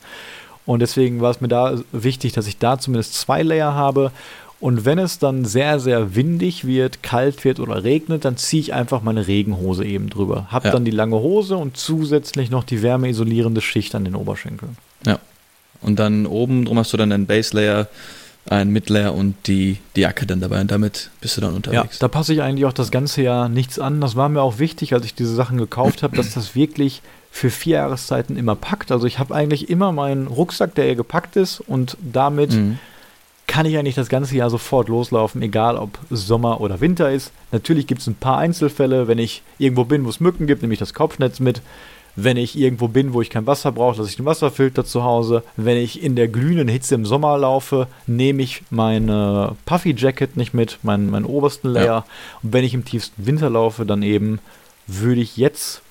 Und deswegen war es mir da wichtig, dass ich da zumindest zwei Layer habe. Und wenn es dann sehr, sehr windig wird, kalt wird oder regnet, dann ziehe ich einfach meine Regenhose eben drüber. Hab ja. dann die lange Hose und zusätzlich noch die wärmeisolierende Schicht an den Oberschenkeln. Ja. Und dann oben drum hast du dann einen Base Layer, ein Midlayer und die, die Jacke dann dabei. Und damit bist du dann unterwegs. Ja, da passe ich eigentlich auch das ganze Jahr nichts an. Das war mir auch wichtig, als ich diese Sachen gekauft habe, dass das wirklich für vier Jahreszeiten immer packt. Also ich habe eigentlich immer meinen Rucksack, der gepackt ist und damit mhm. kann ich eigentlich das ganze Jahr sofort loslaufen, egal ob Sommer oder Winter ist. Natürlich gibt es ein paar Einzelfälle, wenn ich irgendwo bin, wo es Mücken gibt, nehme ich das Kopfnetz mit. Wenn ich irgendwo bin, wo ich kein Wasser brauche, lasse ich den Wasserfilter zu Hause. Wenn ich in der glühenden Hitze im Sommer laufe, nehme ich meine Puffy Jacket nicht mit, meinen, meinen obersten Layer. Ja. Und wenn ich im tiefsten Winter laufe, dann eben würde ich jetzt,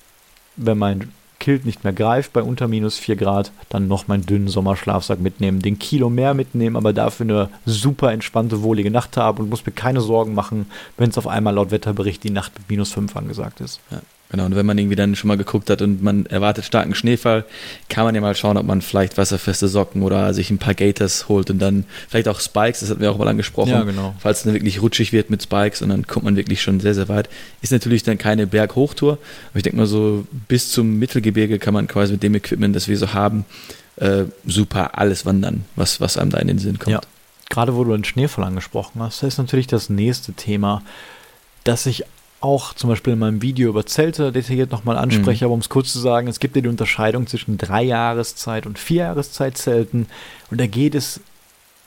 wenn mein Kilt nicht mehr greift bei unter minus 4 Grad, dann noch meinen dünnen Sommerschlafsack mitnehmen, den Kilo mehr mitnehmen, aber dafür eine super entspannte, wohlige Nacht haben und muss mir keine Sorgen machen, wenn es auf einmal laut Wetterbericht die Nacht mit minus 5 angesagt ist. Ja. Genau, und wenn man irgendwie dann schon mal geguckt hat und man erwartet starken Schneefall, kann man ja mal schauen, ob man vielleicht wasserfeste Socken oder sich ein paar Gators holt und dann vielleicht auch Spikes, das hatten wir auch mal angesprochen. Ja, genau. Falls es dann wirklich rutschig wird mit Spikes und dann kommt man wirklich schon sehr, sehr weit. Ist natürlich dann keine Berghochtour, aber ich denke mal so bis zum Mittelgebirge kann man quasi mit dem Equipment, das wir so haben, äh, super alles wandern, was, was einem da in den Sinn kommt. Ja. Gerade wo du den Schneefall angesprochen hast, ist natürlich das nächste Thema, dass ich auch zum Beispiel in meinem Video über Zelte detailliert nochmal anspreche, mhm. aber um es kurz zu sagen, es gibt ja die Unterscheidung zwischen drei Jahreszeit und vier Jahreszeit Zelten und da geht es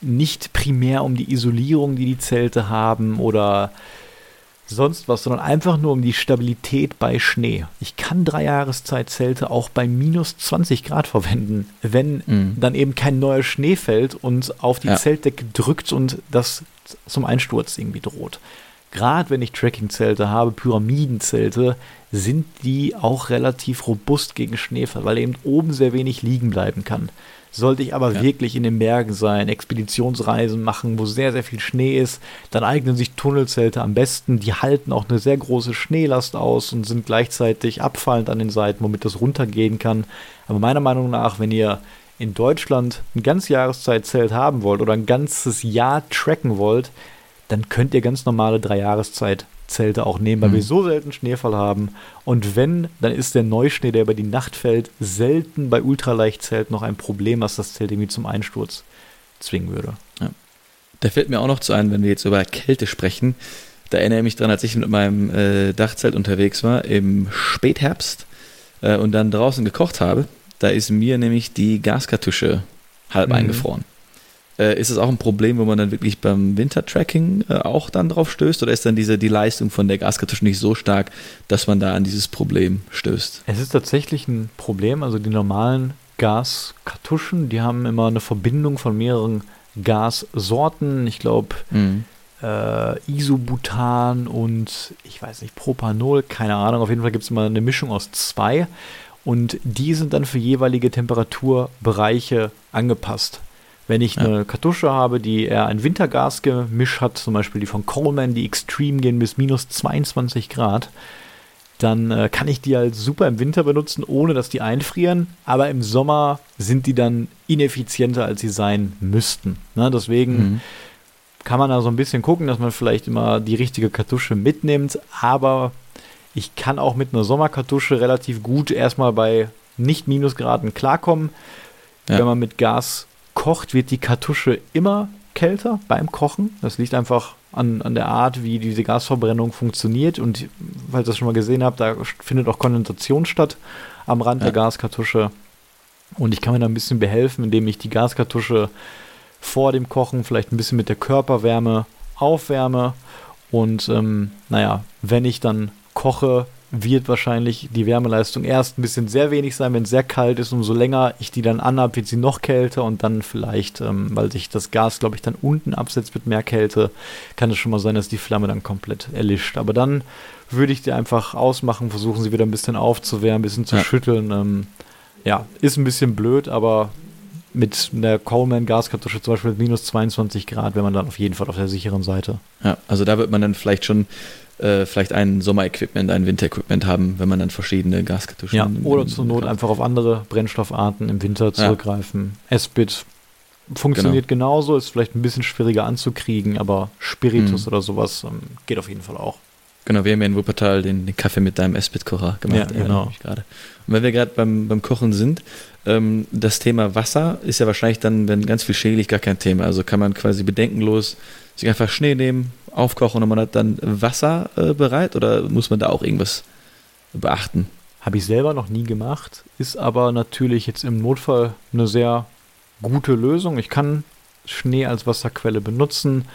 nicht primär um die Isolierung, die die Zelte haben oder sonst was, sondern einfach nur um die Stabilität bei Schnee. Ich kann drei Jahreszeit-Zelte auch bei minus 20 Grad verwenden, wenn mhm. dann eben kein neuer Schnee fällt und auf die ja. Zeltdecke drückt und das zum Einsturz irgendwie droht gerade wenn ich Trekkingzelte habe, Pyramidenzelte, sind die auch relativ robust gegen Schneefall, weil eben oben sehr wenig liegen bleiben kann. Sollte ich aber ja. wirklich in den Bergen sein, Expeditionsreisen machen, wo sehr, sehr viel Schnee ist, dann eignen sich Tunnelzelte am besten. Die halten auch eine sehr große Schneelast aus und sind gleichzeitig abfallend an den Seiten, womit das runtergehen kann. Aber meiner Meinung nach, wenn ihr in Deutschland ein ganz Jahreszeitzelt haben wollt oder ein ganzes Jahr tracken wollt, dann könnt ihr ganz normale Drei-Jahreszeit Zelte auch nehmen, weil Mhm. wir so selten Schneefall haben. Und wenn, dann ist der Neuschnee, der über die Nacht fällt, selten bei Ultraleichtzelten noch ein Problem, was das Zelt irgendwie zum Einsturz zwingen würde. Da fällt mir auch noch zu ein, wenn wir jetzt über Kälte sprechen. Da erinnere ich mich dran, als ich mit meinem äh, Dachzelt unterwegs war im Spätherbst äh, und dann draußen gekocht habe. Da ist mir nämlich die Gaskartusche halb Mhm. eingefroren. Äh, ist es auch ein Problem, wo man dann wirklich beim Wintertracking äh, auch dann drauf stößt? Oder ist dann diese, die Leistung von der Gaskartusche nicht so stark, dass man da an dieses Problem stößt? Es ist tatsächlich ein Problem. Also die normalen Gaskartuschen, die haben immer eine Verbindung von mehreren Gassorten. Ich glaube, Mhm. äh, Isobutan und ich weiß nicht, Propanol, keine Ahnung. Auf jeden Fall gibt es immer eine Mischung aus zwei. Und die sind dann für jeweilige Temperaturbereiche angepasst. Wenn ich Ja. eine Kartusche habe, die eher ein Wintergasgemisch hat, zum Beispiel die von Coleman, die Extreme gehen bis minus 22 Grad, dann äh, kann ich die halt super im Winter benutzen, ohne dass die einfrieren. Aber im Sommer sind die dann ineffizienter, als sie sein müssten. Ne? Deswegen Mhm. kann man da so ein bisschen gucken, dass man vielleicht immer die richtige Kartusche mitnimmt. Aber ich kann auch mit einer Sommerkartusche relativ gut erstmal bei nicht Minusgraden klarkommen. Ja. Wenn man mit Gas kocht, wird die Kartusche immer kälter beim Kochen. Das liegt einfach an, an der Art, wie diese Gasverbrennung funktioniert. Und falls ihr das schon mal gesehen habt, da findet auch Kondensation statt am Rand Ja. der Gaskartusche. Und ich kann mir da ein bisschen behelfen, indem ich die Gaskartusche vor dem Kochen vielleicht ein bisschen mit der Körperwärme aufwärme. Und ähm, naja, wenn ich dann koche, wird wahrscheinlich die Wärmeleistung erst ein bisschen sehr wenig sein, wenn es sehr kalt ist. Umso länger ich die dann anhab, wird sie noch kälter und dann vielleicht, ähm, weil sich das Gas, glaube ich, dann unten absetzt mit mehr Kälte, kann es schon mal sein, dass die Flamme dann komplett erlischt. Aber dann würde ich die einfach ausmachen, versuchen sie wieder ein bisschen aufzuwärmen, ein bisschen zu Ja. schütteln. Ähm, ja, ist ein bisschen blöd, aber mit einer Coleman-Gaskartusche zum Beispiel mit minus 22 Grad wäre man dann auf jeden Fall auf der sicheren Seite. Ja, also da wird man dann vielleicht schon äh, vielleicht ein Sommerequipment, ein Winterequipment haben, wenn man dann verschiedene Gaskartuschen. Ja, oder zur Not einfach auf andere Brennstoffarten im Winter zurückgreifen. S-Bit funktioniert genauso, ist vielleicht ein bisschen schwieriger anzukriegen, aber Spiritus Mhm. oder sowas ähm, geht auf jeden Fall auch. Genau, wir haben ja in Wuppertal den, den Kaffee mit deinem S-Bit-Kocher gemacht. Ja, genau. gerade. Und wenn wir gerade beim, beim Kochen sind, ähm, das Thema Wasser ist ja wahrscheinlich dann, wenn ganz viel Schnee liegt, gar kein Thema. Also kann man quasi bedenkenlos sich einfach Schnee nehmen, aufkochen und man hat dann Wasser äh, bereit oder muss man da auch irgendwas beachten? Habe ich selber noch nie gemacht, ist aber natürlich jetzt im Notfall eine sehr gute Lösung. Ich kann Schnee als Wasserquelle benutzen.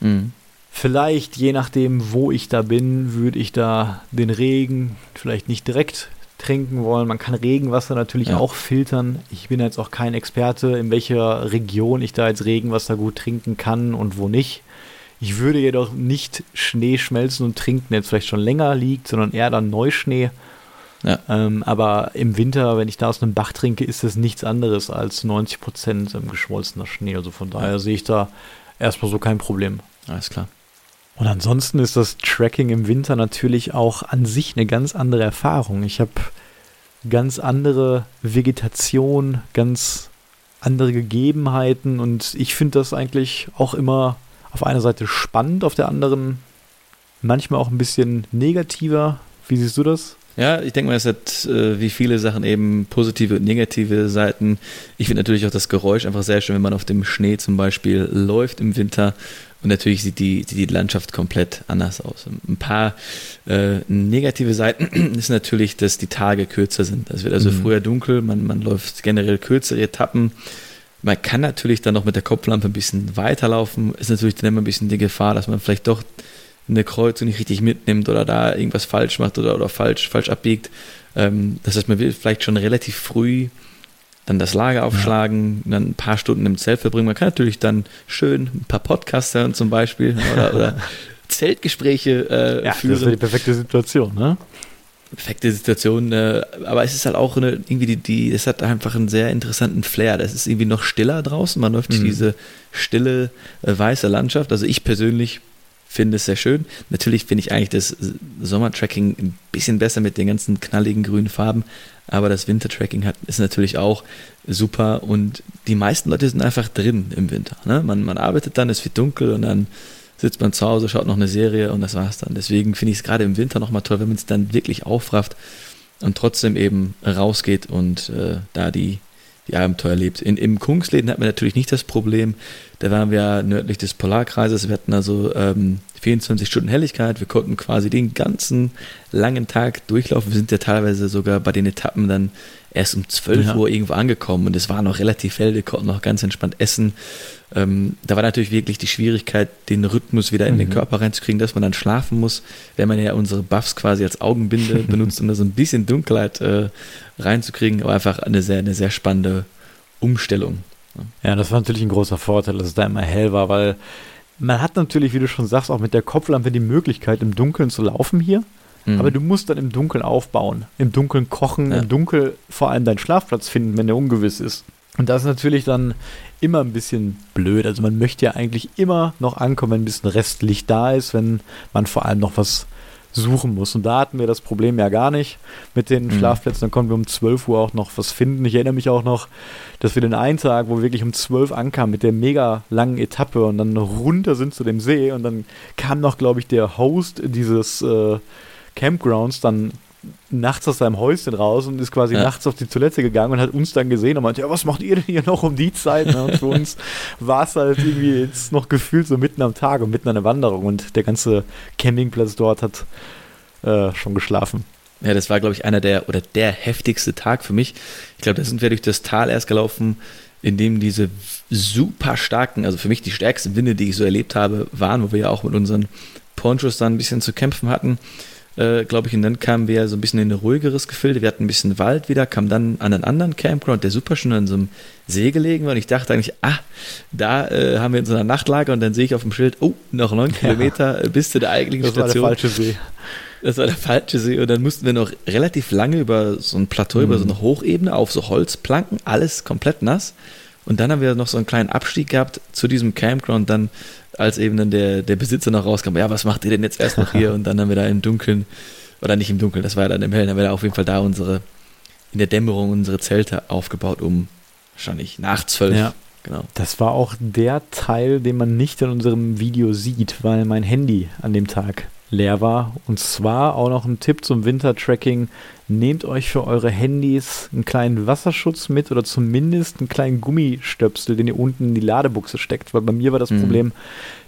Mhm. Vielleicht, je nachdem, wo ich da bin, würde ich da den Regen vielleicht nicht direkt trinken wollen. Man kann Regenwasser natürlich Ja. auch filtern. Ich bin jetzt auch kein Experte, in welcher Region ich da jetzt Regenwasser gut trinken kann und wo nicht. Ich würde jedoch nicht Schnee schmelzen und trinken, der jetzt vielleicht schon länger liegt, sondern eher dann Neuschnee. Ja. Ähm, aber im Winter, wenn ich da aus einem Bach trinke, ist das nichts anderes als 90 Prozent geschmolzener Schnee. Also von daher Ja. sehe ich da erstmal so kein Problem. Alles klar. Und ansonsten ist das Tracking im Winter natürlich auch an sich eine ganz andere Erfahrung. Ich habe ganz andere Vegetation, ganz andere Gegebenheiten und ich finde das eigentlich auch immer auf einer Seite spannend, auf der anderen manchmal auch ein bisschen negativer. Wie siehst du das? Ja, ich denke mal, es hat äh, wie viele Sachen eben positive und negative Seiten. Ich finde natürlich auch das Geräusch einfach sehr schön, wenn man auf dem Schnee zum Beispiel läuft im Winter. Und natürlich sieht die, sieht die Landschaft komplett anders aus. Ein paar äh, negative Seiten ist natürlich, dass die Tage kürzer sind. Es wird also Mhm. früher dunkel, man, man läuft generell kürzere Etappen. Man kann natürlich dann noch mit der Kopflampe ein bisschen weiterlaufen. Ist natürlich dann immer ein bisschen die Gefahr, dass man vielleicht doch eine Kreuzung nicht richtig mitnimmt oder da irgendwas falsch macht oder, oder falsch, falsch abbiegt. Ähm, das heißt, man will vielleicht schon relativ früh dann das Lager aufschlagen, dann ein paar Stunden im Zelt verbringen. Man kann natürlich dann schön ein paar Podcasts hören zum Beispiel oder, oder Zeltgespräche äh, das wäre die führen. perfekte Situation, ne? Perfekte Situation, äh, aber es ist halt auch eine, irgendwie die, die, es hat einfach einen sehr interessanten Flair. Das ist irgendwie noch stiller draußen. Man läuft durch Mhm. diese stille, äh, weiße Landschaft. Also ich persönlich finde es sehr schön. Natürlich finde ich eigentlich das Sommertracking ein bisschen besser mit den ganzen knalligen grünen Farben, aber das Wintertracking hat, ist natürlich auch super und die meisten Leute sind einfach drin im Winter. Ne? Man, man arbeitet dann, es wird dunkel und dann sitzt man zu Hause, schaut noch eine Serie und das war's dann. Deswegen finde ich es gerade im Winter nochmal toll, wenn man es dann wirklich aufrafft und trotzdem eben rausgeht und äh, da die, die Abenteuer lebt. In, Im Kungsläden hatten wir natürlich nicht das Problem, da waren wir nördlich des Polarkreises, wir hatten also ähm, 24 Stunden Helligkeit, wir konnten quasi den ganzen langen Tag durchlaufen. Wir sind ja teilweise sogar bei den Etappen dann erst um 12 ja. Uhr irgendwo angekommen und es war noch relativ hell, wir konnten noch ganz entspannt essen. Ähm, da war natürlich wirklich die Schwierigkeit, den Rhythmus wieder in mhm. den Körper reinzukriegen, dass man dann schlafen muss, wenn man ja unsere Buffs quasi als Augenbinde benutzt, um da so ein bisschen Dunkelheit äh, reinzukriegen, aber einfach eine sehr, eine sehr spannende Umstellung. Ja, das war natürlich ein großer Vorteil, dass es da immer hell war, weil man hat natürlich, wie du schon sagst, auch mit der Kopflampe die Möglichkeit, im Dunkeln zu laufen hier. Mhm. Aber du musst dann im Dunkeln aufbauen, im Dunkeln kochen, ja. im Dunkeln vor allem deinen Schlafplatz finden, wenn der ungewiss ist. Und das ist natürlich dann immer ein bisschen blöd. Also man möchte ja eigentlich immer noch ankommen, wenn ein bisschen Restlicht da ist, wenn man vor allem noch was suchen muss. Und da hatten wir das Problem ja gar nicht mit den mhm. Schlafplätzen. Dann konnten wir um 12 Uhr auch noch was finden. Ich erinnere mich auch noch, dass wir den einen Tag, wo wir wirklich um 12 ankamen mit der mega langen Etappe und dann runter sind zu dem See und dann kam noch, glaube ich, der Host dieses äh, Campgrounds dann nachts aus seinem Häuschen raus und ist quasi ja. nachts auf die Toilette gegangen und hat uns dann gesehen und meinte, ja, was macht ihr denn hier noch um die Zeit? Ne? Und für uns war es halt irgendwie jetzt noch gefühlt so mitten am Tag und mitten an der Wanderung und der ganze Campingplatz dort hat äh, schon geschlafen. Ja, das war, glaube ich, einer der oder der heftigste Tag für mich. Ich glaube, da sind wir durch das Tal erst gelaufen, in dem diese super starken, also für mich die stärksten Winde, die ich so erlebt habe, waren, wo wir ja auch mit unseren Ponchos dann ein bisschen zu kämpfen hatten äh, glaube ich. Und dann kamen wir so ein bisschen in ein ruhigeres Gefilde. Wir hatten ein bisschen Wald wieder, kamen dann an einen anderen Campground, der super schön an so einem See gelegen war. Und ich dachte eigentlich, ah, da äh, haben wir in so einer Nachtlager. Und dann sehe ich auf dem Schild, oh, noch neun ja. Kilometer bis zu der eigentlichen das Station. Das war der falsche See. Das war der falsche See. Und dann mussten wir noch relativ lange über so ein Plateau, mhm. über so eine Hochebene auf so Holzplanken, alles komplett nass. Und dann haben wir noch so einen kleinen Abstieg gehabt zu diesem Campground. Dann als eben dann der, der Besitzer noch rauskam, ja, was macht ihr denn jetzt erst noch hier? Und dann haben wir da im Dunkeln, oder nicht im Dunkeln, das war ja dann im Hellen, haben wir da auf jeden Fall da unsere, in der Dämmerung unsere Zelte aufgebaut, um wahrscheinlich nach zwölf. Ja. Genau. Das war auch der Teil, den man nicht in unserem Video sieht, weil mein Handy an dem Tag leer war. Und zwar auch noch ein Tipp zum Wintertracking. Nehmt euch für eure Handys einen kleinen Wasserschutz mit oder zumindest einen kleinen Gummistöpsel, den ihr unten in die Ladebuchse steckt. Weil bei mir war das mhm. Problem,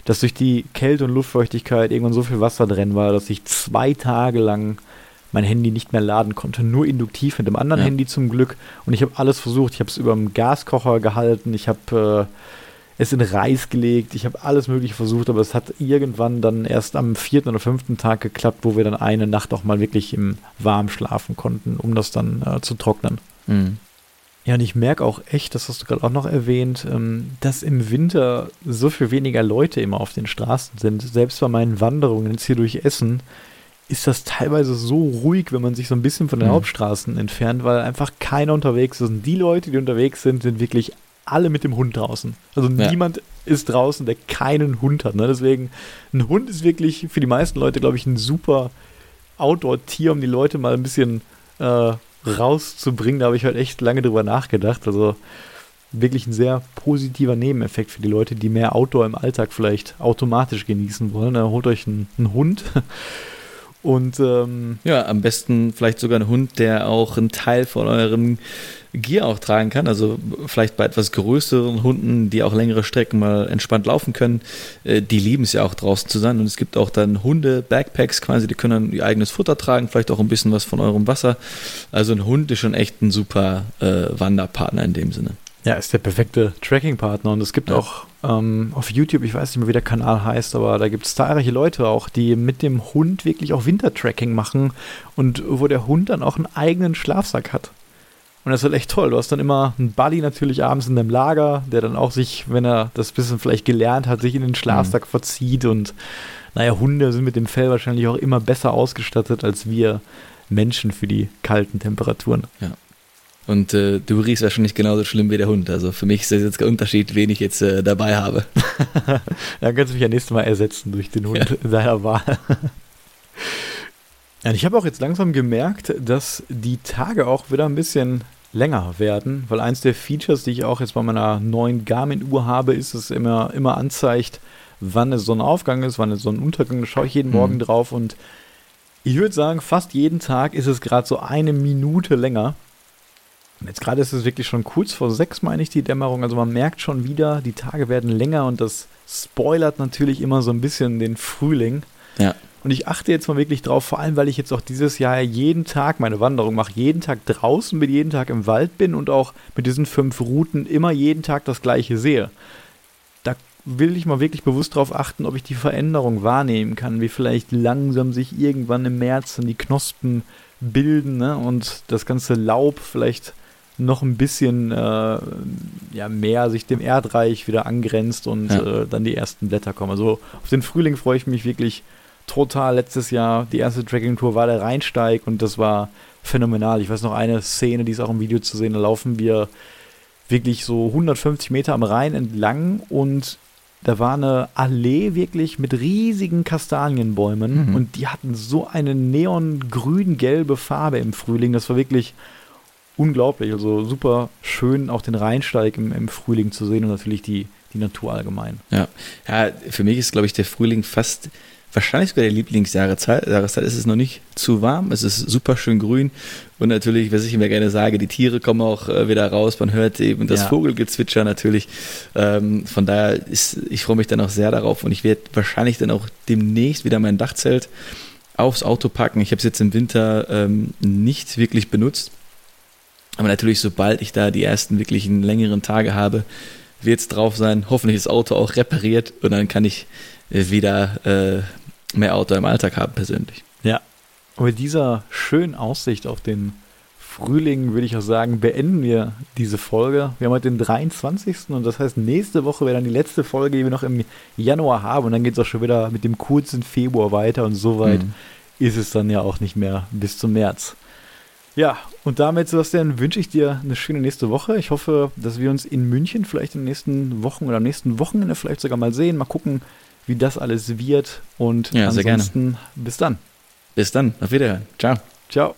dass durch die Kälte und Luftfeuchtigkeit irgendwann so viel Wasser drin war, dass ich zwei Tage lang mein Handy nicht mehr laden konnte. Nur induktiv mit dem anderen ja. Handy zum Glück. Und ich habe alles versucht. Ich habe es über dem Gaskocher gehalten. Ich habe äh, es in Reis gelegt, ich habe alles mögliche versucht, aber es hat irgendwann dann erst am vierten oder fünften Tag geklappt, wo wir dann eine Nacht auch mal wirklich im Warm schlafen konnten, um das dann äh, zu trocknen. Mhm. Ja, und ich merke auch echt, das hast du gerade auch noch erwähnt, ähm, dass im Winter so viel weniger Leute immer auf den Straßen sind. Selbst bei meinen Wanderungen jetzt hier durch Essen ist das teilweise so ruhig, wenn man sich so ein bisschen von den mhm. Hauptstraßen entfernt, weil einfach keiner unterwegs ist. Und die Leute, die unterwegs sind, sind wirklich alle mit dem Hund draußen. Also ja. niemand ist draußen, der keinen Hund hat. Ne? Deswegen, ein Hund ist wirklich für die meisten Leute, glaube ich, ein super Outdoor-Tier, um die Leute mal ein bisschen äh, rauszubringen. Da habe ich halt echt lange drüber nachgedacht. Also wirklich ein sehr positiver Nebeneffekt für die Leute, die mehr Outdoor im Alltag vielleicht automatisch genießen wollen. Ne? Holt euch einen, einen Hund. Und ähm, ja, am besten vielleicht sogar ein Hund, der auch einen Teil von eurem Gear auch tragen kann. Also vielleicht bei etwas größeren Hunden, die auch längere Strecken mal entspannt laufen können. Äh, die lieben es ja auch draußen zu sein. Und es gibt auch dann Hunde-Backpacks quasi, die können dann ihr eigenes Futter tragen, vielleicht auch ein bisschen was von eurem Wasser. Also ein Hund ist schon echt ein super äh, Wanderpartner in dem Sinne. Ja, ist der perfekte Tracking-Partner. Und es gibt ja. auch ähm, auf YouTube, ich weiß nicht mehr, wie der Kanal heißt, aber da gibt es zahlreiche Leute auch, die mit dem Hund wirklich auch Wintertracking machen und wo der Hund dann auch einen eigenen Schlafsack hat. Und das ist halt echt toll. Du hast dann immer einen Buddy natürlich abends in deinem Lager, der dann auch sich, wenn er das bisschen vielleicht gelernt hat, sich in den Schlafsack mhm. verzieht. Und naja, Hunde sind mit dem Fell wahrscheinlich auch immer besser ausgestattet als wir Menschen für die kalten Temperaturen. Ja. Und äh, du riechst wahrscheinlich genauso schlimm wie der Hund. Also für mich ist das jetzt kein Unterschied, wen ich jetzt äh, dabei habe. Dann kannst du mich ja nächstes Mal ersetzen durch den Hund ja. deiner Wahl. ja, ich habe auch jetzt langsam gemerkt, dass die Tage auch wieder ein bisschen länger werden, weil eins der Features, die ich auch jetzt bei meiner neuen Garmin-Uhr habe, ist, dass es immer, immer anzeigt, wann es Sonnenaufgang ist, wann es Sonnenuntergang ist, schaue ich jeden mhm. Morgen drauf und ich würde sagen, fast jeden Tag ist es gerade so eine Minute länger. Und jetzt gerade ist es wirklich schon kurz vor sechs, meine ich, die Dämmerung. Also man merkt schon wieder, die Tage werden länger und das spoilert natürlich immer so ein bisschen den Frühling. Ja. Und ich achte jetzt mal wirklich drauf, vor allem weil ich jetzt auch dieses Jahr jeden Tag meine Wanderung mache, jeden Tag draußen bin, jeden Tag im Wald bin und auch mit diesen fünf Routen immer jeden Tag das gleiche sehe. Da will ich mal wirklich bewusst darauf achten, ob ich die Veränderung wahrnehmen kann, wie vielleicht langsam sich irgendwann im März dann die Knospen bilden ne? und das ganze Laub vielleicht noch ein bisschen äh, ja, mehr sich dem Erdreich wieder angrenzt und ja. äh, dann die ersten Blätter kommen. Also auf den Frühling freue ich mich wirklich total. Letztes Jahr, die erste Tracking-Tour war der Rheinsteig und das war phänomenal. Ich weiß noch eine Szene, die ist auch im Video zu sehen, da laufen wir wirklich so 150 Meter am Rhein entlang und da war eine Allee wirklich mit riesigen Kastanienbäumen mhm. und die hatten so eine neongrün-gelbe Farbe im Frühling. Das war wirklich unglaublich. Also super schön, auch den Rheinsteig im, im Frühling zu sehen und natürlich die, die Natur allgemein. Ja. ja, für mich ist, glaube ich, der Frühling fast wahrscheinlich sogar der Lieblingsjahreszeit. Jahreszeit ist es noch nicht zu warm, es ist super schön grün und natürlich, was ich immer gerne sage, die Tiere kommen auch äh, wieder raus, man hört eben das ja. Vogelgezwitscher natürlich. Ähm, von daher ist, ich freue mich dann auch sehr darauf und ich werde wahrscheinlich dann auch demnächst wieder mein Dachzelt aufs Auto packen. Ich habe es jetzt im Winter ähm, nicht wirklich benutzt aber natürlich, sobald ich da die ersten wirklichen längeren Tage habe, wird es drauf sein. Hoffentlich ist das Auto auch repariert und dann kann ich äh, wieder äh, mehr Auto im Alltag haben persönlich. Ja. Und mit dieser schönen Aussicht auf den Frühling würde ich auch sagen, beenden wir diese Folge. Wir haben heute den 23. und das heißt, nächste Woche wäre dann die letzte Folge, die wir noch im Januar haben und dann geht es auch schon wieder mit dem kurzen Februar weiter und soweit mhm. ist es dann ja auch nicht mehr bis zum März. Ja, und damit, Sebastian, wünsche ich dir eine schöne nächste Woche. Ich hoffe, dass wir uns in München vielleicht in den nächsten Wochen oder am nächsten Wochenende vielleicht sogar mal sehen. Mal gucken, wie das alles wird. Und ja, ansonsten bis dann. Bis dann. Auf Wiederhören. Ciao. Ciao.